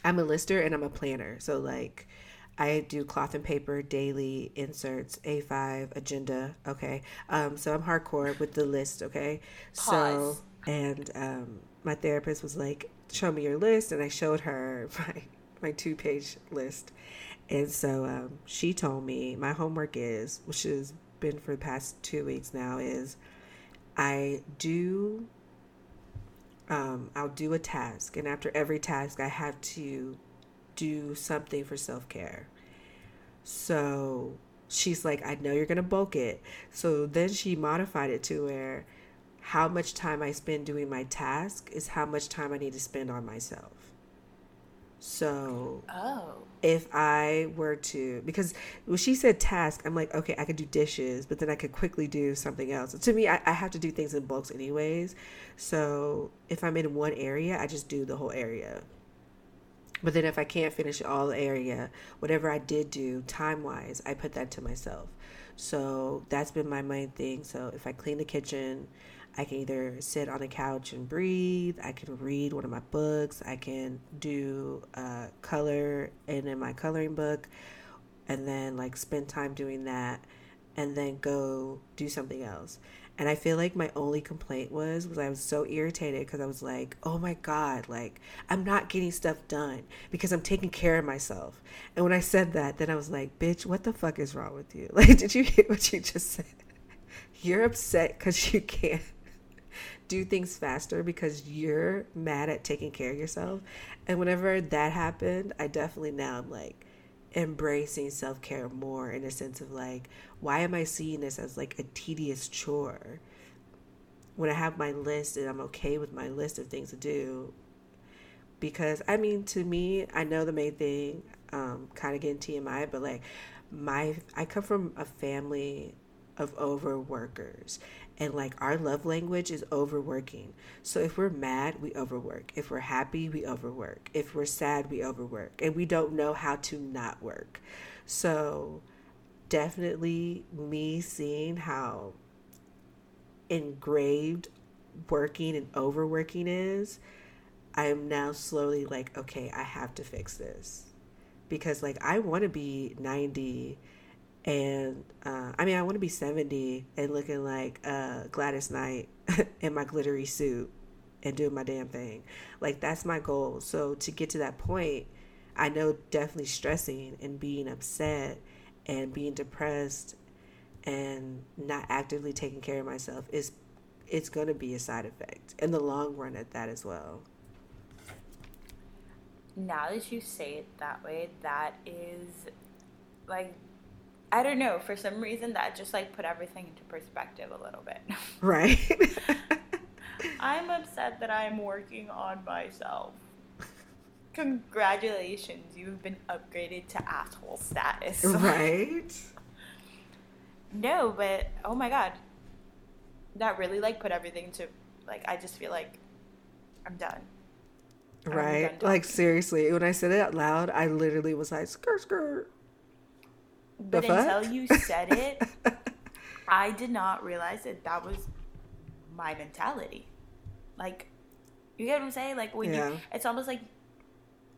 I'm a lister and I'm a planner. So, like, I do cloth and paper, daily inserts, A5, agenda. Okay. Um, so I'm hardcore with the list. Okay. Pause. So, and um, my therapist was like, show me your list. And I showed her (laughs) my, my two page list. And so um, she told me my homework is, which has been for the past two weeks now, is I do, um, I'll do a task. And after every task, I have to do something for self care. So she's like, I know you're to bulk it. So then she modified it to where how much time I spend doing my task is how much time I need to spend on myself. So, oh, if I were to, because when she said task, I'm like, okay, I could do dishes, but then I could quickly do something else. To me, I, I have to do things in bulks anyways. So if I'm in one area, I just do the whole area. But then if I can't finish all the area, whatever I did do time wise, I put that to myself. So that's been my main thing. So if I clean the kitchen, I can either sit on the couch and breathe. I can read one of my books. I can do uh, color and in my coloring book, and then like spend time doing that, and then go do something else. And I feel like my only complaint was was I was so irritated because I was like, "Oh my god, like I'm not getting stuff done because I'm taking care of myself." And when I said that, then I was like, "Bitch, what the fuck is wrong with you? (laughs) Like, did you hear what you just said? (laughs) You're upset cuz you can't do things faster because you're mad at taking care of yourself." And whenever that happened, I definitely now I'm like, embracing self care more in a sense of like, why am I seeing this as like a tedious chore? When I have my list and I'm okay with my list of things to do. Because I mean, to me, I know the main thing, um, kind of getting TMI, but like, my I come from a family of overworkers and like our love language is overworking. So if we're mad, we overwork. If we're happy, we overwork. If we're sad, we overwork. And we don't know how to not work. So definitely me seeing how engraved working and overworking is, I am now slowly like, okay, I have to fix this. Because like I want to be 90 and uh, I mean, I want to be 70 and looking like uh, Gladys Knight (laughs) in my glittery suit and doing my damn thing. Like, that's my goal. So, to get to that point, I know definitely stressing and being upset and being depressed and not actively taking care of myself is it's going to be a side effect in the long run at that as well now that you say it that way that is like I don't know. For some reason, that just like put everything into perspective a little bit. (laughs) Right. (laughs) I'm upset that I'm working on myself. Congratulations, you've been upgraded to asshole status. (laughs) Right. no, but oh my god, that really like put everything to like. I just feel like I'm done. Right. I'm done like seriously, when I said it out loud, I literally was like, skirt, skirt. But until you said it, (laughs) I did not realize that that was my mentality. Like, you get what I'm saying? Like when yeah. you, it's almost like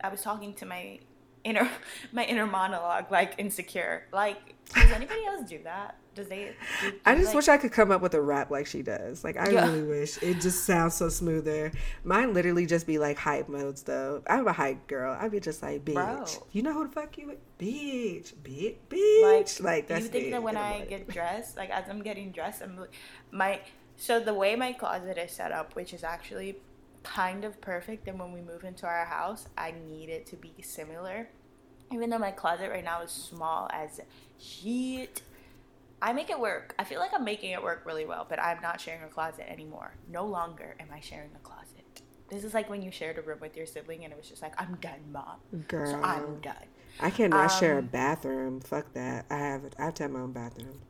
I was talking to my inner, (laughs) my inner monologue, like insecure. Like, does anybody else do that? Does they? Do, do I just like, wish I could come up with a rap like she does. Like I yeah. really wish it just sounds so smoother. Mine literally just be like hype modes though. I'm a hype girl. I'd be just like, bitch, Bro. you know who the fuck you, with? bitch, bitch, bitch. Like, like that's. You think that when I get dressed, like as I'm getting dressed, I'm my so the way my closet is set up, which is actually kind of perfect, and when we move into our house, I need it to be similar. Even though my closet right now is small as shit I make it work. I feel like I'm making it work really well, but I'm not sharing a closet anymore. No longer am I sharing a closet. This is like when you shared a room with your sibling and it was just like, I'm done, mom. Girl. So I'm done. I cannot um, share a um, bathroom. Fuck that. I have I have to have my own bathroom.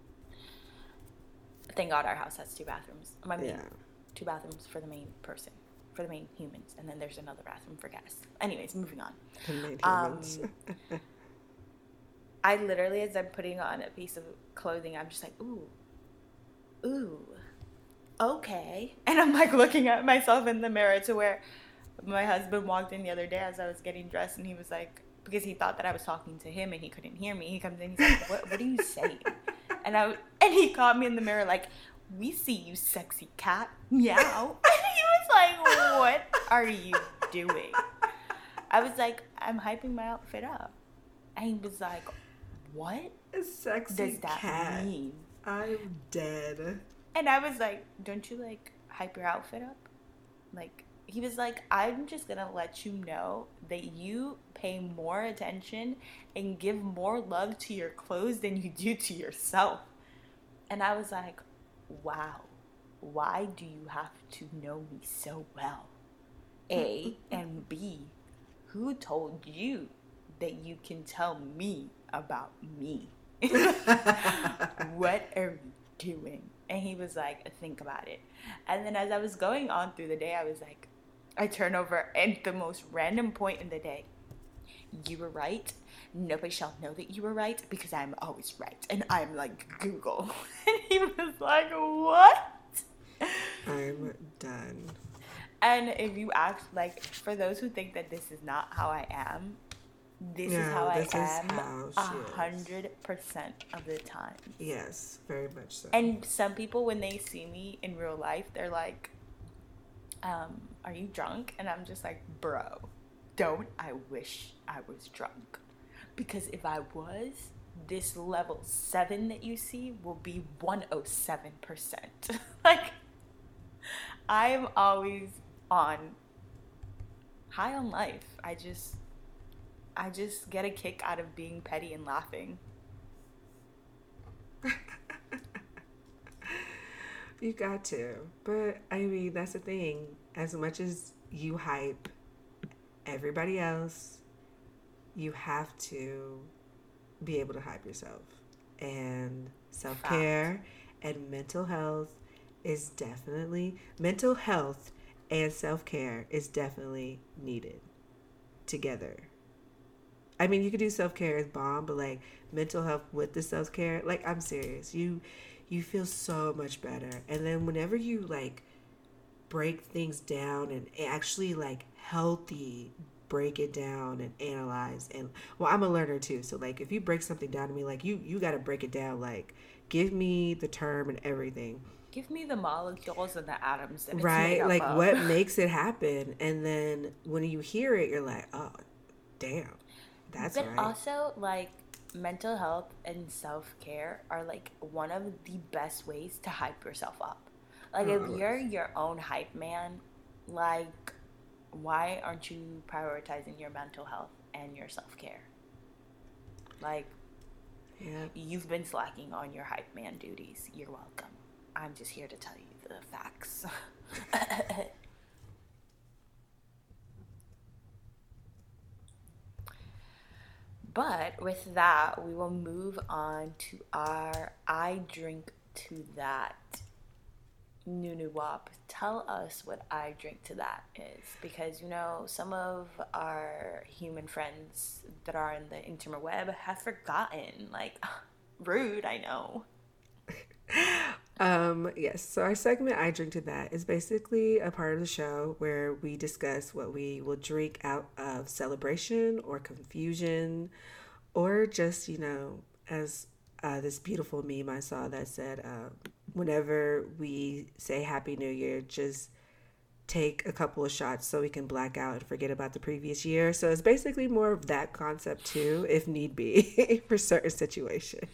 Thank God our house has two bathrooms. I mean, yeah. two bathrooms for the main person, for the main humans, and then there's another bathroom for guests. Anyways, moving on. The main humans. Um, (laughs) I literally, as I'm putting on a piece of clothing, I'm just like, ooh, ooh, okay. (laughs) And I'm like looking at myself in the mirror to where my husband walked in the other day as I was getting dressed and he was like, because he thought that I was talking to him and he couldn't hear me. He comes in, he's like, "What? What are you saying?" (laughs) And I and he caught me in the mirror like, "We see you, sexy cat, meow." Was like, "What are you doing?" I was like, "I'm hyping my outfit up," and he was like, "What? A sexy does that cat. mean?" I'm dead. And I was like, "Don't you like hype your outfit up?" Like he was like, I'm just gonna let you know that you pay more attention and give more love to your clothes than you do to yourself. And I was like, wow, why do you have to know me so well? A (laughs) and B, who told you that you can tell me about me? (laughs) what are you doing? And he was like, think about it. And then as I was going on through the day, I was like, I turn over at the most random point in the day. You were right. Nobody shall know that you were right because I'm always right. And I'm like Google. (laughs) And he was like, What? I'm done. And if you ask, like, for those who think that this is not how I am, this no, is how this I am a hundred percent of the time. Yes, very much so. And some people, when they see me in real life, they're like, um, are you drunk? And I'm just like, bro, don't I wish I was drunk. Because if I was, this level seven that you see will be 107%. (laughs) like, I'm always on high on life. I just, I just get a kick out of being petty and laughing. (laughs) You got to. But I mean, that's the thing. As much as you hype everybody else, you have to be able to hype yourself. And self care and mental health is definitely, mental health and self care is definitely needed together. I mean, you could do self care as bomb, but like mental health with the self care, like I'm serious. You you feel so much better. And then whenever you like break things down and actually like healthy break it down and analyze and well i'm a learner too so like if you break something down to me like you you got to break it down like give me the term and everything give me the molecules and the atoms that right like of. what (laughs) makes it happen and then when you hear it you're like oh damn that's but right. also like mental health and self care are like one of the best ways to hype yourself up. Like, if you're your own hype man, like, why aren't you prioritizing your mental health and your self care? Like, yeah. you've been slacking on your hype man duties. You're welcome. I'm just here to tell you the facts. But with that, we will move on to our I drink to that. Nunu Wap, tell us what I drink to that is because you know some of our human friends that are in the interweb have forgotten. Like, (laughs) rude, I know. (laughs) um, yes, so our segment I drink to that is basically a part of the show where we discuss what we will drink out of celebration or confusion or just, you know, as uh, this beautiful meme I saw that said, uh, whenever we say Happy New Year, just take a couple of shots so we can black out and forget about the previous year. So it's basically more of that concept too, if need be, (laughs) for certain situations.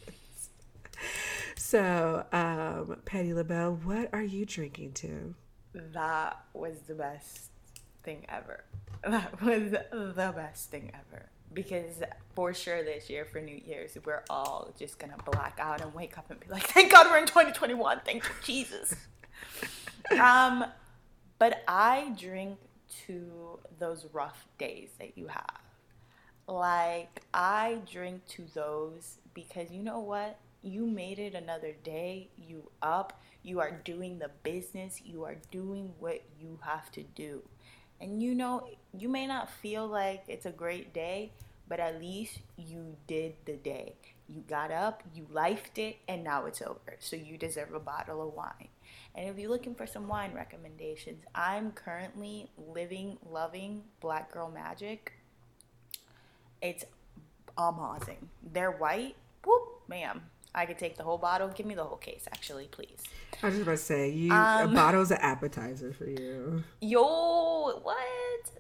So, um, Patti LaBelle, what are you drinking to? That was the best thing ever. (laughs) That was the best thing ever. Because for sure this year for New Year's, we're all just gonna black out and wake up and be like, "Thank God we're in 2021. Thank you, Jesus." (laughs) um, but I drink to those rough days that you have. Like I drink to those because you know what? You made it another day. You up. You are doing the business. You are doing what you have to do. And you know, you may not feel like it's a great day, but at least you did the day. You got up, you lifed it, and now it's over. So you deserve a bottle of wine. And if you're looking for some wine recommendations, I'm currently living, loving Black Girl Magic. it's amazing. They're white. Whoop, ma'am. I could take the whole bottle. Give me the whole case, actually, please. I was just about to say, you um, a bottle's an appetizer for you. Yo, what?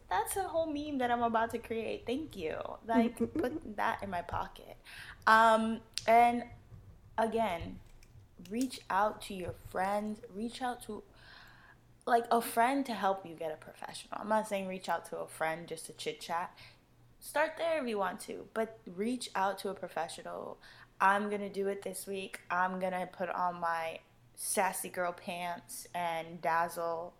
That's a whole meme that I'm about to create. Thank you. Like, (laughs) put that in my pocket. Um, and again, reach out to your friends. Reach out to like a friend to help you get a professional. I'm not saying reach out to a friend just to chit chat. Start there if you want to, but reach out to a professional. I'm gonna do it this week. I'm gonna put on my sassy girl pants and dazzle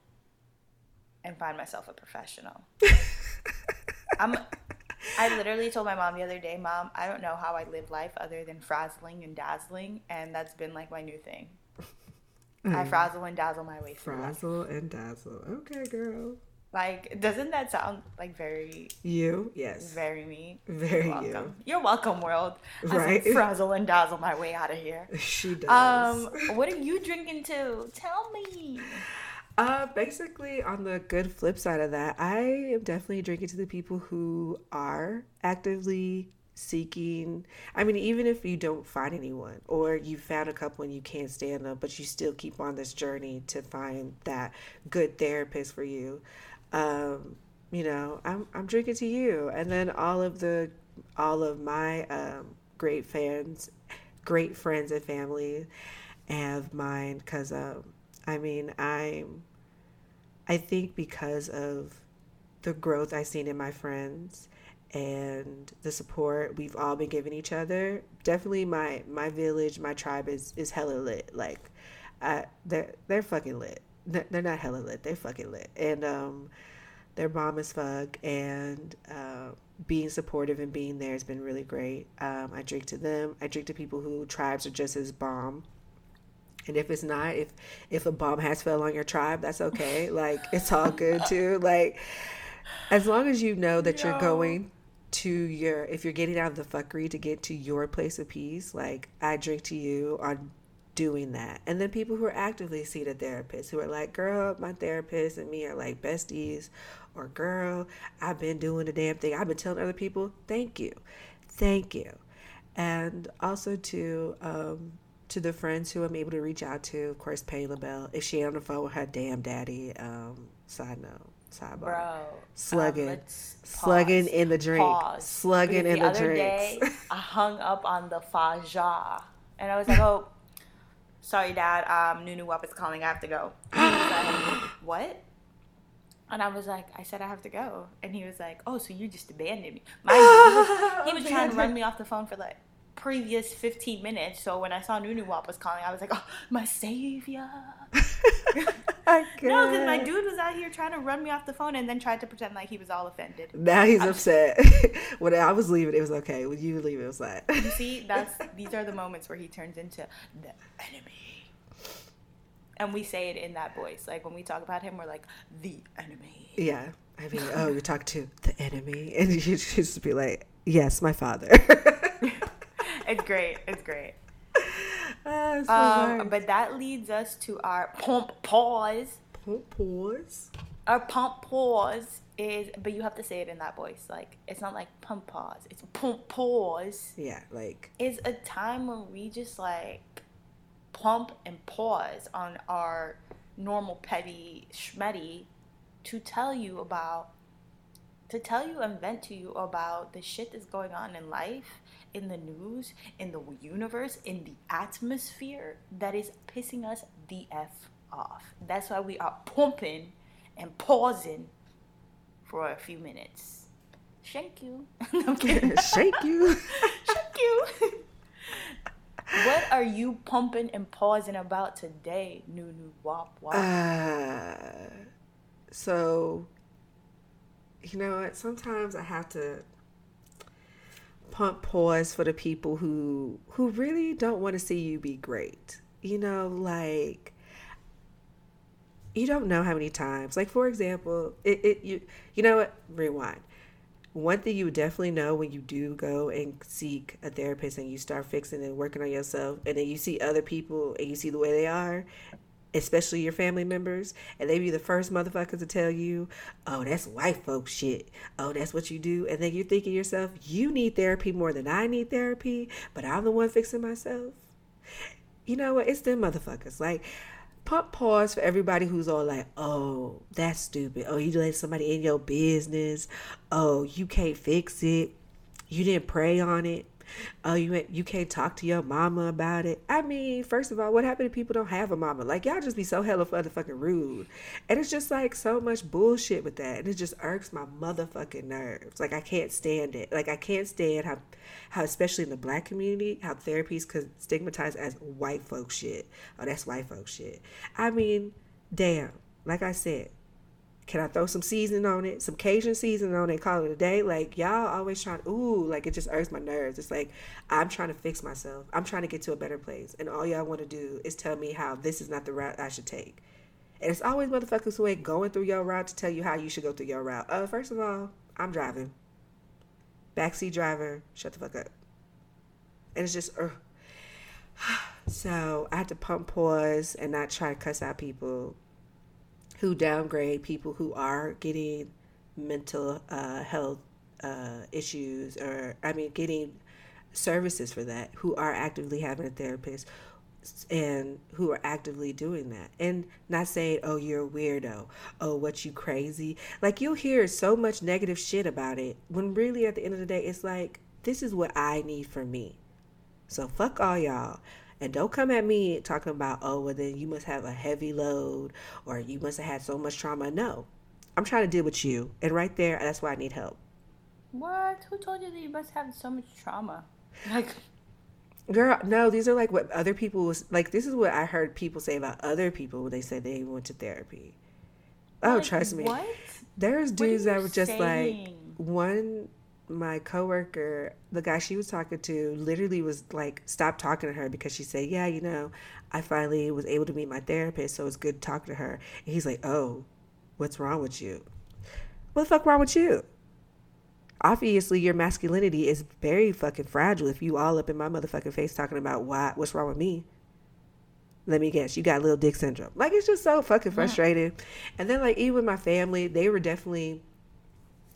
and find myself a professional. (laughs) I'm I literally told my mom the other day, Mom, I don't know how I live life other than frazzling and dazzling, and that's been like my new thing. Mm. I frazzle and dazzle my way through. Frazzle life. and dazzle. Okay, girl. Like, doesn't that sound like very you? Yes. Very me. Very You're welcome. you. You're welcome, world. I right. frazzle and dazzle my way out of here. She does. Um, what are you drinking to? Tell me. Uh, basically, on the good flip side of that, I am definitely drinking to the people who are actively seeking. I mean, even if you don't find anyone or you found a couple and you can't stand them, but you still keep on this journey to find that good therapist for you. Um, you know, I'm I'm drinking to you, and then all of the all of my um, great fans, great friends and family have mine because um, I mean, I'm, I think because of the growth I've seen in my friends and the support we've all been giving each other, definitely my my village, my tribe is is hella lit. Like, I, they're they're fucking lit. They're not hella lit. They're fucking lit, and um, they're bomb as fuck. And uh, being supportive and being there has been really great. Um, I drink to them. I drink to people who tribes are just as bomb and if it's not, if if a bomb has fell on your tribe, that's okay. (laughs) like it's all good too. Like as long as you know that Yo. you're going to your if you're getting out of the fuckery to get to your place of peace, like I drink to you on doing that. And then people who are actively see the therapist who are like, girl, my therapist and me are like besties, or girl, I've been doing the damn thing. I've been telling other people, thank you. Thank you. And also to um, to the friends who I'm able to reach out to, of course, Patti LaBelle. If she on the phone with her damn daddy, um, side note, sidebar. Bro. Slugging. Um, slugging in the drink. Pause. Slugging in the, the other Day, I (laughs) hung up on the Faja. And I was like, oh, sorry, Dad. Um, Nunu Wap is calling. I have to go. (gasps) Like, what? And I was like, I said I have to go. And he was like, oh, so you just abandoned me. You, he was, he was trying to run me off the phone for like previous 15 minutes. So when I saw Nunu Wap was calling, I was like, oh, my savior. (laughs) (laughs) no, because my dude was out here trying to run me off the phone and then tried to pretend like he was all offended. Now he's upset. (laughs) when I was leaving, it was okay. When you leave, it was like. you see, that's these are the moments where he turns into the enemy. And we say it in that voice. Like when we talk about him, we're like, the enemy. Yeah. I mean, oh, you talk to the enemy. And you just be like, yes, my father it's great. It's great. (laughs) Uh, so um, but that leads us to our pump pause. Pump pause. Our pump pause is, but you have to say it in that voice. Like it's not like pump pause. It's pump pause. Yeah, like is a time when we just like pump and pause on our normal petty schmetty to tell you about to tell you and vent to you about the shit that's going on in life in the news, in the universe, in the atmosphere that is pissing us the F off. That's why we are pumping and pausing for a few minutes. Thank you. (laughs) I'm kidding. (laughs) Shake you. (laughs) Shake you. what are you pumping and pausing about today, Nunu Wop Wop? Uh, so, you know what? Sometimes I have to pump pause for the people who who really don't want to see you be great. You know, like you don't know how many times. Like for example, it, it you you know what? Rewind. One thing you definitely know when you do go and seek a therapist and you start fixing and working on yourself, and then you see other people and you see the way they are, especially your family members, and they be the first motherfuckers to tell you, oh, that's white folks shit. Oh, that's what you do. And then you're thinking yourself, you need therapy more than I need therapy, but I'm the one fixing myself. You know what? It's them motherfuckers. Like, pump pause for everybody who's all like, oh, that's stupid. Oh, you let somebody in your business. Oh, you can't fix it. You didn't pray on it oh, you you can't talk to your mama about it. I mean, first of all, what happened if people don't have a mama? Like y'all just be so hella motherfucking rude, and it's just like so much bullshit with that, and it just irks my motherfucking nerves. Like I can't stand it. Like I can't stand how, how especially in the black community, how therapy is stigmatized as white folk shit. Oh, that's white folk shit. I mean, damn. Like I said, can I throw some seasoning on it, some Cajun seasoning on it, call it a day? Like y'all always trying, ooh, like it just irks my nerves. It's like I'm trying to fix myself. I'm trying to get to a better place, and all y'all want to do is tell me how this is not the route I should take. And it's always motherfuckers who ain't going through your route to tell you how you should go through your route. Uh, first of all, I'm driving. Backseat driver, shut the fuck up. And it's just, uh. (sighs) so I had to pump pause and not try to cuss out people who downgrade people who are getting mental uh, health uh, issues or I mean getting services for that who are actively having a therapist and who are actively doing that. And not saying oh you're a weirdo. Oh what you crazy. Like you'll hear so much negative shit about it when really at the end of the day it's like this is what i need for me. So fuck all y'all and don't come at me talking about, oh, well, then you must have a heavy load or you must have had so much trauma. No, I'm trying to deal with you. And right there, that's why I need help. What? Who told you that you must have so much trauma? (laughs) Like, girl, no, these are like what other people was like. This is what I heard people say about other people when they say they went to therapy. Oh, like, trust me. What? There's dudes that were just saying? like one my coworker, the guy she was talking to, literally was like, stopped talking to her because she said, Yeah, you know, I finally was able to meet my therapist, so it's good to talk to her. And he's like, Oh, what's wrong with you? What the fuck wrong with you? Obviously, your masculinity is very fucking fragile if you all up in my motherfucking face talking about why what's wrong with me. Let me guess, you got little dick syndrome. Like it's just so fucking frustrating. Yeah. And then like even with my family, they were definitely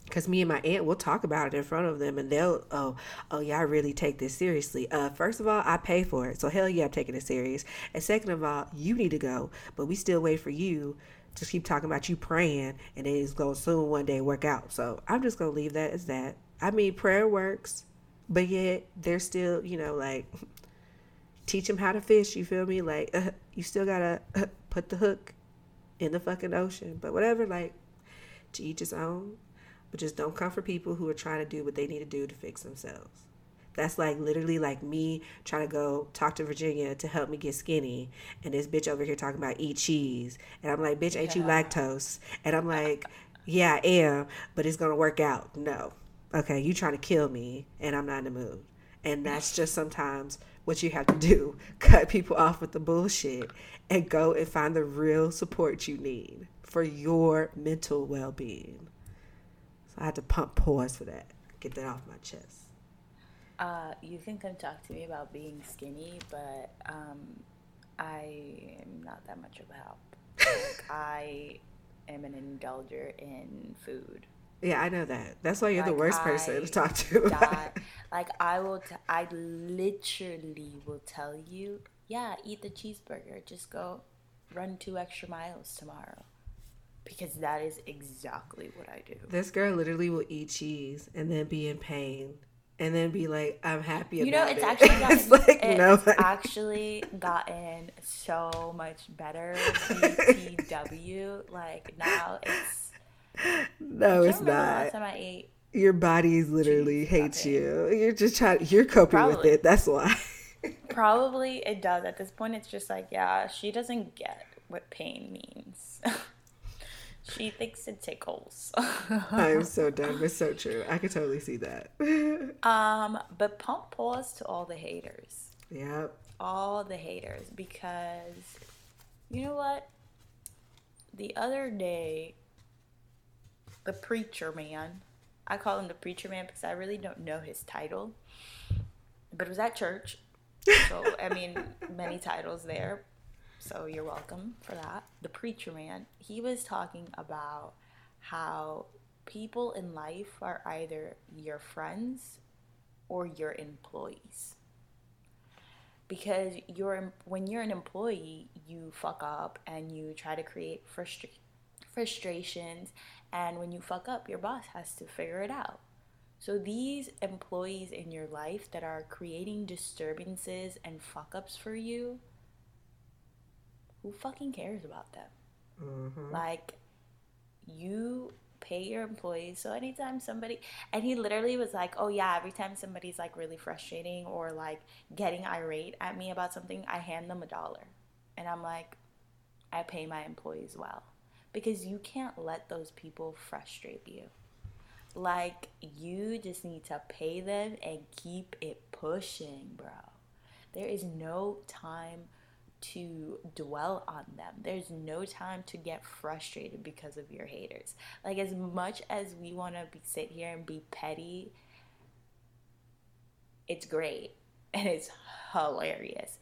because me and my aunt will talk about it in front of them and they'll oh oh yeah i really take this seriously. Uh first of all i pay for it so hell yeah i'm taking it serious. And second of all you need to go but we still wait for you to keep talking about you praying and it's going to soon one day work out. So i'm just going to leave that as that. I mean prayer works but yet they're still you know like (laughs) teach them how to fish you feel me? Like uh, (laughs) you still gotta uh, (laughs) put the hook in the fucking ocean but whatever like to each his own but just don't come for people who are trying to do what they need to do to fix themselves. That's like literally like me trying to go talk to Virginia to help me get skinny, and this bitch over here talking about eat cheese, and I'm like, bitch, ain't yeah. you lactose? And I'm like, yeah, I am, but it's gonna work out. No, okay, you trying to kill me, and I'm not in the mood. And that's just sometimes what you have to do: (laughs) cut people off with the bullshit, and go and find the real support you need for your mental well-being. I had to pump pause for that. Get that off my chest. Uh, you can come talk to me about being skinny, but um, I am not that much of a help. like, (laughs) I am an indulger in food. Yeah, I know that. That's why you're like the worst I person to talk to. (laughs) Like I will, t- I literally will tell you, yeah, eat the cheeseburger. Just go run two extra miles tomorrow because that is exactly what I do. This girl literally will eat cheese and then be in pain and then be like, "I'm happy." You know, it's it. actually (laughs) gotten, it's like, it's no, actually gotten so much better. BTW, like now it's no, it's not. Last time I ate. Your body literally hates you. You're just trying. You're coping Probably. with it. That's why. (laughs) Probably it does. At this point, it's just like, yeah, she doesn't get what pain means. (laughs) She thinks it tickles. I'm so (laughs) done. It's so true. I could totally see that. (laughs) um, but pump pause to all the haters. Yep. All the haters because you know what? The other day, the preacher man, I call him the preacher man because I really don't know his title, but it was at church. So I mean, many titles there. So you're welcome for that. The preacher man, he was talking about how people in life are either your friends or your employees. Because you're when you're an employee, you fuck up and you try to create frustra- frustrations and when you fuck up, your boss has to figure it out. So these employees in your life that are creating disturbances and fuck ups for you, who fucking cares about them? Mm-hmm. Like, you pay your employees. So anytime somebody, and he literally was like, oh yeah, every time somebody's like really frustrating or like getting irate at me about something, I hand them a dollar. And I'm like, I pay my employees well. Because you can't let those people frustrate you. Like, you just need to pay them and keep it pushing, bro. There is no time to dwell on them. There's no time to get frustrated because of your haters. Like as much as we want to be, sit here and be petty, it's great (laughs) and it's hilarious.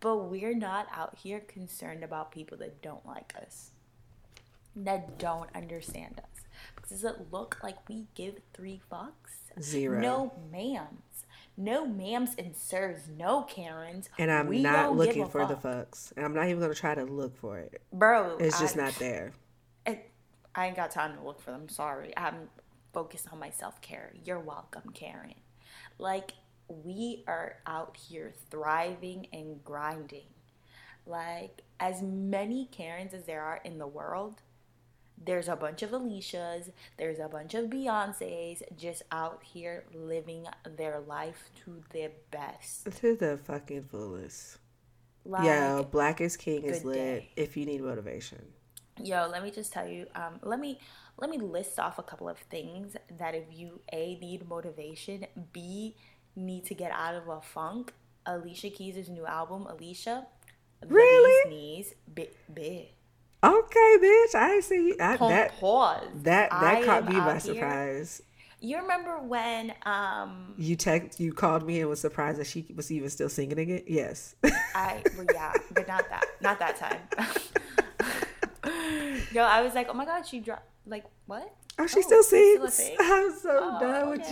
But we're not out here concerned about people that don't like us, that don't understand us. Does it look like we give three fucks? Zero. No, ma'ams. No ma'ams and sirs. No Karens. And I'm we not looking for fuck. the fucks. And I'm not even going to try to look for it. Bro. It's just I, not there. It, I ain't got time to look for them. Sorry. I'm focused on my self care. You're welcome, Karen. Like, we are out here thriving and grinding. Like, as many Karens as there are in the world, there's a bunch of Alicias, there's a bunch of Beyonces just out here living their life to their best. To the fucking fullest. Like, yeah, Black is King is lit day. if you need motivation. Yo, let me just tell you, um, let me let me list off a couple of things that if you A need motivation, B need to get out of a funk. Alicia Keys' new album, Alicia. Really? Knees, B, B, Okay, bitch. I see. I, that pause. That that I caught me by surprise. You remember when um you text you called me and was surprised that she was even still singing it? Yes. I well, yeah, but not that not that time. (laughs) Yo, I was like, oh my god, she dropped like what? Oh, she oh, still sings. Still I'm so oh, done okay. with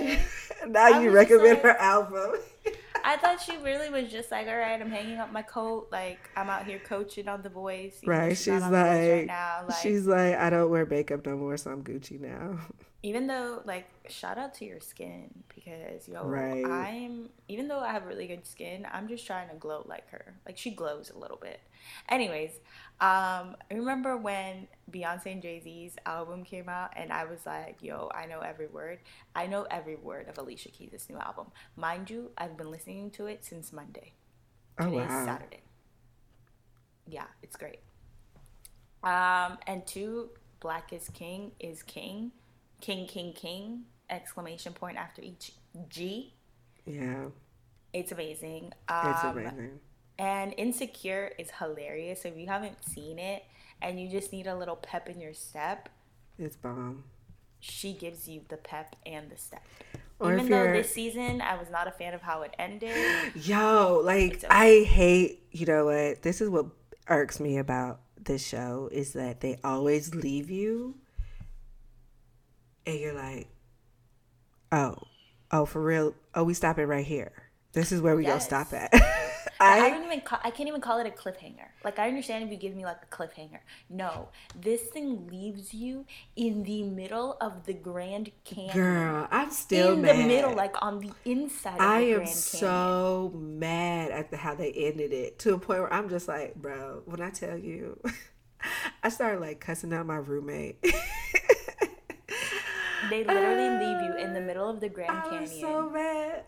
you. (laughs) now I you recommend like, her album. (laughs) I thought she really was just like, all right, I'm hanging up my coat. Like, I'm out here coaching on The Voice. right. She's, she's like, right like, she's like, I don't wear makeup no more, so I'm Gucci now. (laughs) Even though, like, shout out to your skin because, yo, right. I'm, even though I have really good skin, I'm just trying to glow like her. Like, she glows a little bit. Anyways, um, I remember when Beyonce and Jay Z's album came out, and I was like, yo, I know every word. I know every word of Alicia Keys' new album. Mind you, I've been listening to it since Monday. Oh, Today's wow. Saturday. Yeah, it's great. Um, and two, Black is King is King. King, King, King, exclamation point after each G. Yeah. It's amazing. Um, it's amazing. And Insecure is hilarious. So if you haven't seen it and you just need a little pep in your step, it's bomb. She gives you the pep and the step. Or Even though this season I was not a fan of how it ended. (gasps) Yo, like okay. I hate, you know what? This is what irks me about this show is that they always leave you and you're like, oh, oh, for real? Oh, we stop it right here. This is where we yes. go stop at. (laughs) I, I don't even call, I can't even call it a cliffhanger. Like I understand if you give me like a cliffhanger. No, this thing leaves you in the middle of the Grand Canyon. Girl, I'm still in mad. the middle, like on the inside. I am Grand so mad at the, how they ended it to a point where I'm just like, bro. When I tell you, (laughs) I started like cussing out my roommate. (laughs) they literally uh, leave you in the middle of the (laughs) Grand Canyon. so mad.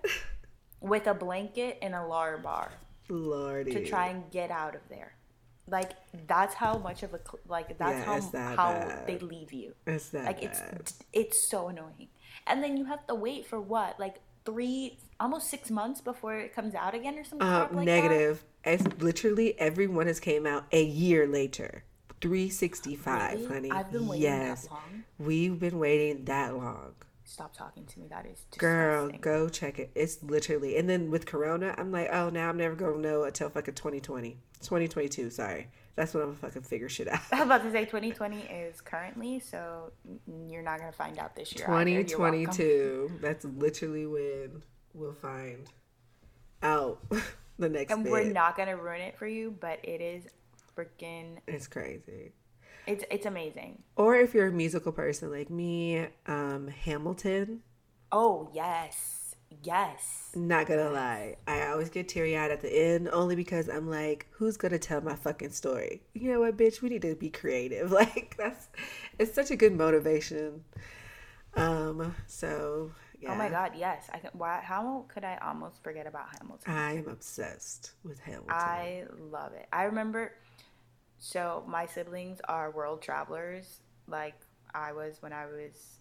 With a blanket and a Larabar. Lordy. to try and get out of there. Like that's how much of a like that's yeah, how that how bad. they leave you. It's that like bad. it's it's so annoying. And then you have to wait for what like three almost six months before it comes out again or something. Uh, like negative. That? It's literally everyone has came out a year later. 365, really? honey. I've been waiting yes. that long. We've been waiting that long. Stop talking to me. That is disgusting. girl. Go check it. It's literally. And then with Corona, I'm like, oh, now I'm never gonna know until fucking 2020, 2022. Sorry, that's when I'm gonna fucking figure shit out. I was about to say (laughs) 2020 is currently, so you're not gonna find out this year. 2022. That's literally when we'll find out (laughs) the next. And bit. we're not gonna ruin it for you, but it is freaking. It's crazy. It's it's amazing. Or if you're a musical person like me, um, Hamilton. Oh yes, yes. Not gonna lie, I always get teary eyed at the end only because I'm like, who's gonna tell my fucking story? You know what, bitch? We need to be creative. (laughs) Like that's it's such a good motivation. Um. So yeah. Oh my god, yes. I can. Why? How could I almost forget about Hamilton? I am obsessed with Hamilton. I love it. I remember so my siblings are world travelers, like I was when I was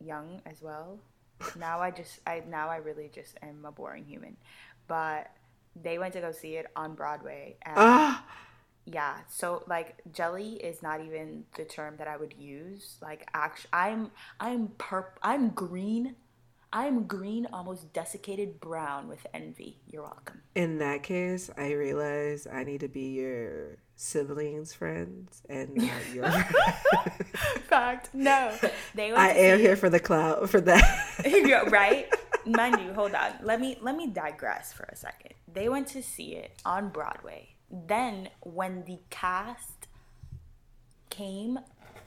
young as well. now I just I now I really just am a boring human. But they went to go see it on Broadway and ah! yeah, so like jelly is not even the term that I would use. Like actually I'm I'm perp I'm green I'm green, almost desiccated brown with envy. You're welcome. In that case, I realize I need to be your siblings' friends and (laughs) not your fact. No, they. I am here for the clout for that. (laughs) right, (laughs) mind you. Hold on. Let me let me digress for a second. They went to see it on Broadway. Then when the cast came,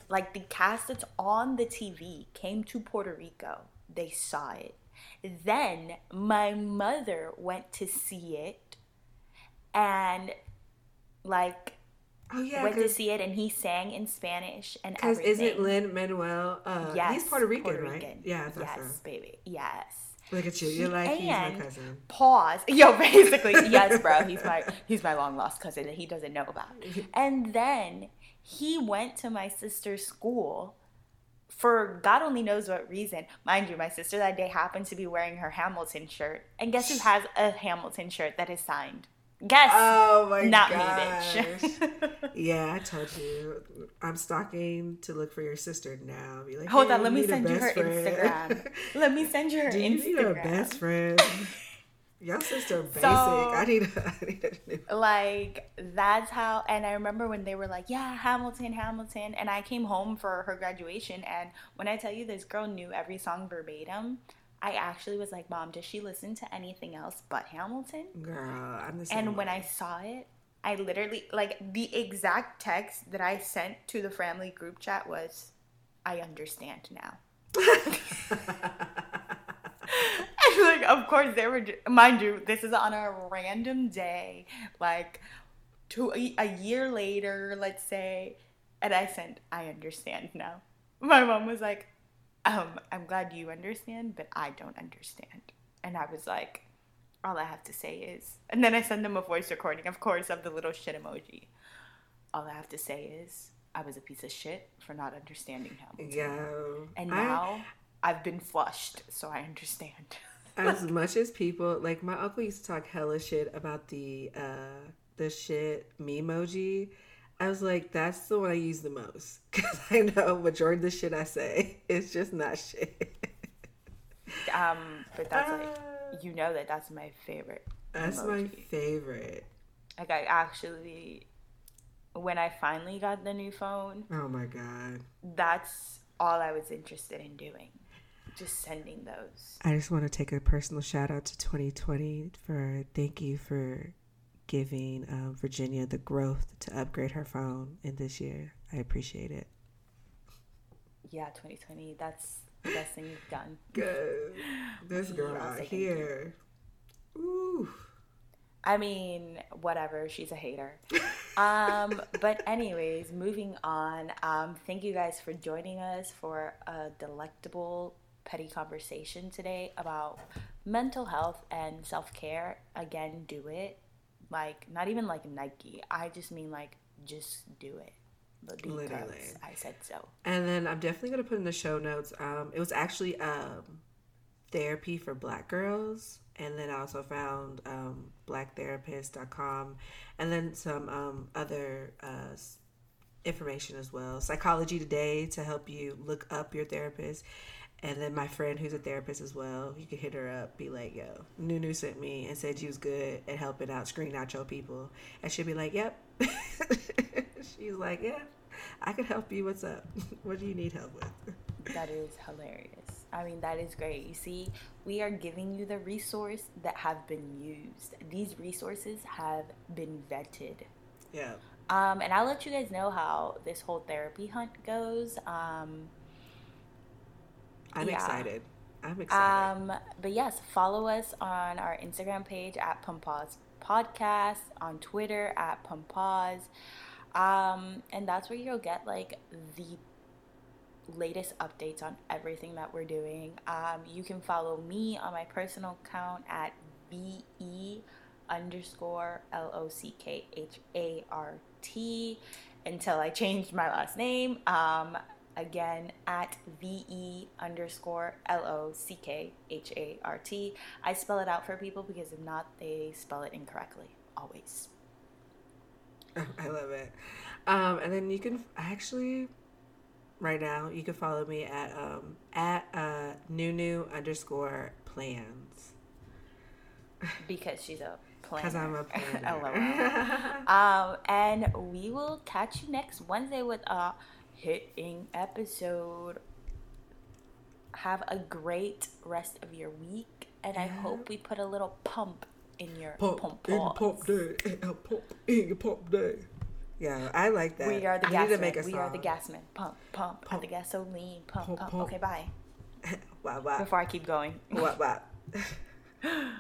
like the cast that's on the TV came to Puerto Rico they saw it. Then my mother went to see it and like Oh yeah, went to see it and he sang in Spanish and because isn't Lin Manuel? Uh, yes, he's Puerto Rican, Puerto Rican. right? Yeah, yes, baby, yes. Look at you, you're like he's my cousin. Pause. (laughs) Yo, basically, (laughs) yes, bro. He's my he's my long lost cousin that he doesn't know about. (laughs) And then he went to my sister's school for God only knows what reason. Mind you, my sister that day happened to be wearing her Hamilton shirt. And guess who has a Hamilton shirt that is signed? Guess. Oh my Not gosh. me, bitch. (laughs) yeah, I told you. I'm stalking to look for your sister now. Be like, Hold hey, on, let me send you her friend. Instagram. (laughs) let me send you her Do you Instagram. need a best (laughs) friend? Your sister basic. So, I need a, I need a new. Like that's how and I remember when they were like, Yeah, Hamilton, Hamilton and I came home for her graduation and when I tell you this girl knew every song verbatim, I actually was like, Mom, does she listen to anything else but Hamilton? Girl, I'm the same And way. when I saw it, I literally like the exact text that I sent to the family group chat was, I understand now. (laughs) like, of course, they were. Mind you, this is on a random day, like to a, a year later, let's say, and I sent, "I understand now." My mom was like, um, "I'm glad you understand, but I don't understand," and I was like, "All I have to say is," and then I send them a voice recording, of course, of the little shit emoji. All I have to say is, I was a piece of shit for not understanding him. Yeah. And now I, I've been flushed, so I understand. (laughs) as much as people like my uncle used to talk hella shit about the uh the shit memoji. I was like, that's the one I use the most (laughs) because I know majority of the shit I say is just not shit. um, but that's uh, like you know that that's my favorite. That's emoji. my favorite. Like I actually, when I finally got the new phone. Oh my god. That's all I was interested in doing just sending those. I just want to take a personal shout out to 2020 for thank you for giving um, Virginia the growth to upgrade her phone in this year. I appreciate it. Yeah, 2020. That's the best thing you've done. Good. This girl out here. Ooh. I mean, whatever. She's a hater. um, (laughs) but anyways, moving on. Um, thank you guys for joining us for a delectable petty conversation today about mental health and self care. Again, do it. Like, not even like Nike. I just mean like, just do it. Literally. I said so. And then I'm definitely to put in the show notes. Um, it was actually um, therapy for black girls. And then I also found um, blacktherapist.com and then some um, other uh, information as well. Psychology Today to help you look up your therapist And then my friend who's a therapist as well, you could hit her up, be like, yo, Nunu sent me and said you was good at helping out, screen out your people. And she'll be like, yep. (laughs) She's like, yeah, I can help you. What's up? (laughs) what do you need help with? That is hilarious. I mean, that is great. You see, we are giving you the resource that have been used. These resources have been vetted. Yeah. Um, and I'll let you guys know how this whole therapy hunt goes. Um, I'm yeah. excited. I'm excited. Um, but yes, follow us on our Instagram page at Pumpause Podcast, on Twitter at Pumpause. Um, and that's where you'll get like the latest updates on everything that we're doing. Um, you can follow me on my personal account at BE underscore L O C K H A R T until I changed my last name. Um, again, at VE underscore L O C K H A R T. I spell it out for people because if not, they spell it incorrectly. Always. (laughs) I love it. Um, and then you can actually right now you can follow me at um at uh Nunu underscore plans. (laughs) Because she's a planner. Because I'm a planner. (laughs) um, and we will catch you next Wednesday with a hitting episode. Have a great rest of your week, and yeah. I hope we put a little pump in your pump, (laughs) pump in pump day, pump in your pump day. Yeah, I like that. We are the gasmen. We are the gasmen. Pump, pump, pump, the gasoline. Pump, pump. pump. Okay, bye. (laughs) wow, wow. Before I keep going. Wow, wow. (laughs)